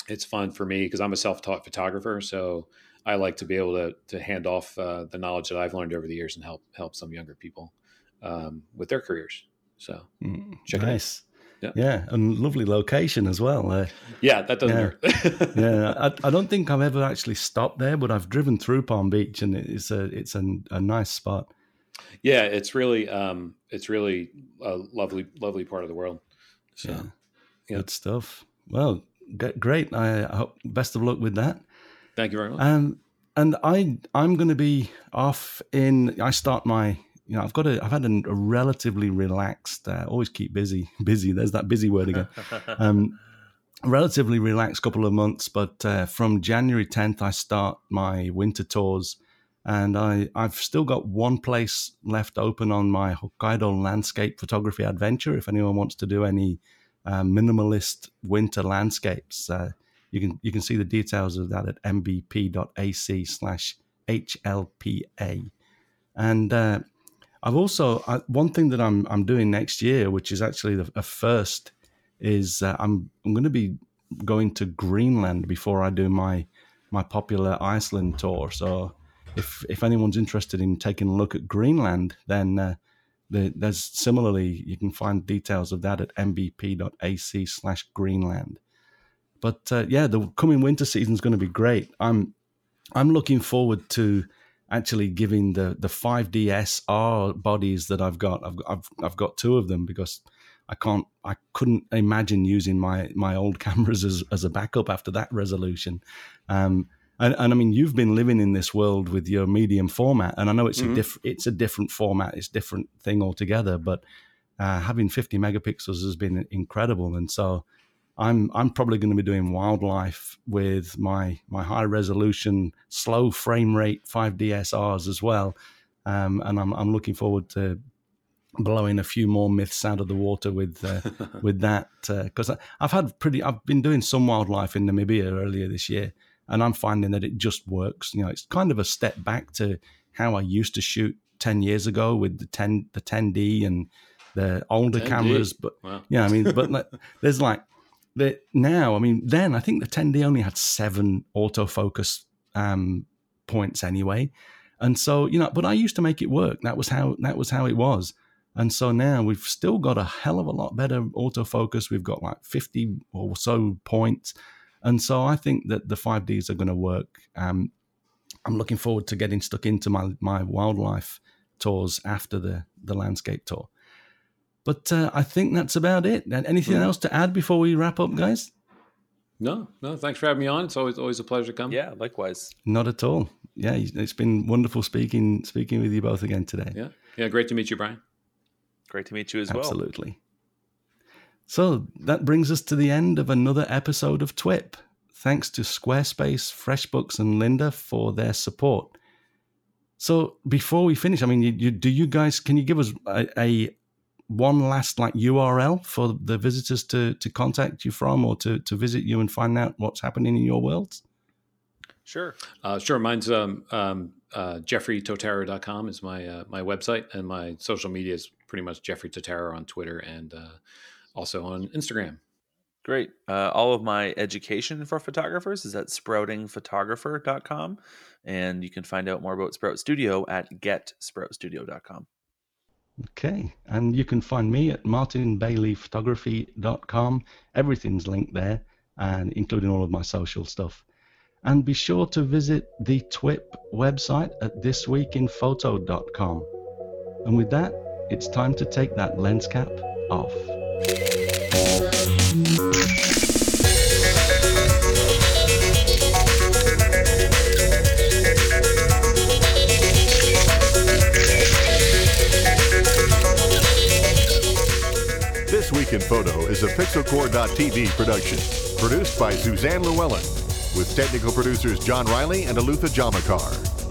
it's fun for me because I'm a self-taught photographer, so I like to be able to to hand off uh, the knowledge that I've learned over the years and help help some younger people um, with their careers. So Mm, Check it out. nice. Yeah. Yeah, and lovely location as well. Uh, yeah, that doesn't Yeah. hurt. (laughs) yeah, I, I don't think I've ever actually stopped there, but I've driven through Palm Beach, and it's a it's a, a nice spot. yeah, it's really um, it's really a lovely lovely part of the world. So Yeah. Yeah. Good stuff. Well, great. I, I hope best of luck with that. thank you very much. Um, and I I'm going to be off in. I start my. You know, I've got a. I've had a, a relatively relaxed. Uh, always keep busy. (laughs) Busy. There's that busy word again. (laughs) um, relatively relaxed couple of months, but uh, from January 10th, I start my winter tours, and I I've still got one place left open on my Hokkaido landscape photography adventure. If anyone wants to do any uh, minimalist winter landscapes, uh, you can you can see the details of that at mbp.ac slash hlpa, and. I've also I, one thing that I'm I'm doing next year, which is actually the, a first, is uh, I'm I'm going to be going to Greenland before I do my my popular Iceland tour. So if if anyone's interested in taking a look at Greenland, then uh, the, there's similarly you can find details of that at mbp.ac slash Greenland. But uh, yeah, the coming winter season is going to be great. I'm I'm looking forward to actually giving the the 5ds bodies that I've got. I've, I've I've got two of them because I can't I couldn't imagine using my my old (laughs) cameras as as a backup after that resolution. Um, and, and I mean, you've been living in this world with your medium format, and I know it's Mhm. a diff, it's a different format, it's a different thing altogether. But uh, having 50 megapixels has been incredible, and so I'm I'm probably going to be doing wildlife with my my high resolution, slow frame rate 5DSRs as well, um, and I'm I'm looking forward to blowing a few more myths out of the water with uh, (laughs) with that because I've had pretty I've been doing some wildlife in Namibia earlier this year, and I'm finding that it just works. You know, it's kind of a step back to how I used to shoot ten years ago with the ten the 10D and the older 10D. cameras. But Wow. yeah, I mean, but (laughs) like, there's like the now. I mean, then I think the 10D only had seven autofocus um, points anyway, and so you know. But I used to make it work. That was how that was how it was. And so now we've still got a hell of a lot better autofocus. We've got like 50 or so points. And so I think that the 5Ds are going to work. Um, I'm looking forward to getting stuck into my, my wildlife tours after the, the landscape tour. But uh, I think that's about it. And Anything else to add before we wrap up, guys? No, no. Thanks for having me on. It's always always a pleasure to come. Yeah, likewise. Not at all. Yeah, it's been wonderful speaking speaking with you both again today. yeah, yeah. Great to meet you, Bryan. Great to meet you as well. Absolutely. So that brings us to the end of another episode of TWIP. Thanks to Squarespace, FreshBooks, and Lynda for their support. So before we finish, I mean, you, you, do you guys can you give us a, a one last like URL for the visitors to to contact you from or to to visit you and find out what's happening in your world? Sure. Uh, sure. Mine's um, um, uh, jeffreytotaro.com is my uh, my website, and my social media is pretty much Jeffrey Totaro on Twitter and uh, also on Instagram. Great. Uh, all of my education for photographers is at sproutingphotographer.com. And you can find out more about Sprout Studio at getsproutstudio.com. Okay. And you can find me at martinbaileyphotography.com. Everything's linked there, and including all of my social stuff. And be sure to visit the TWIP website at thisweekinphoto.com. And with that, it's time to take that lens cap off. In Photo is a PixelCorps.tv production, produced by Suzanne Llewellyn, with technical producers John Riley and Alutha Jamakar.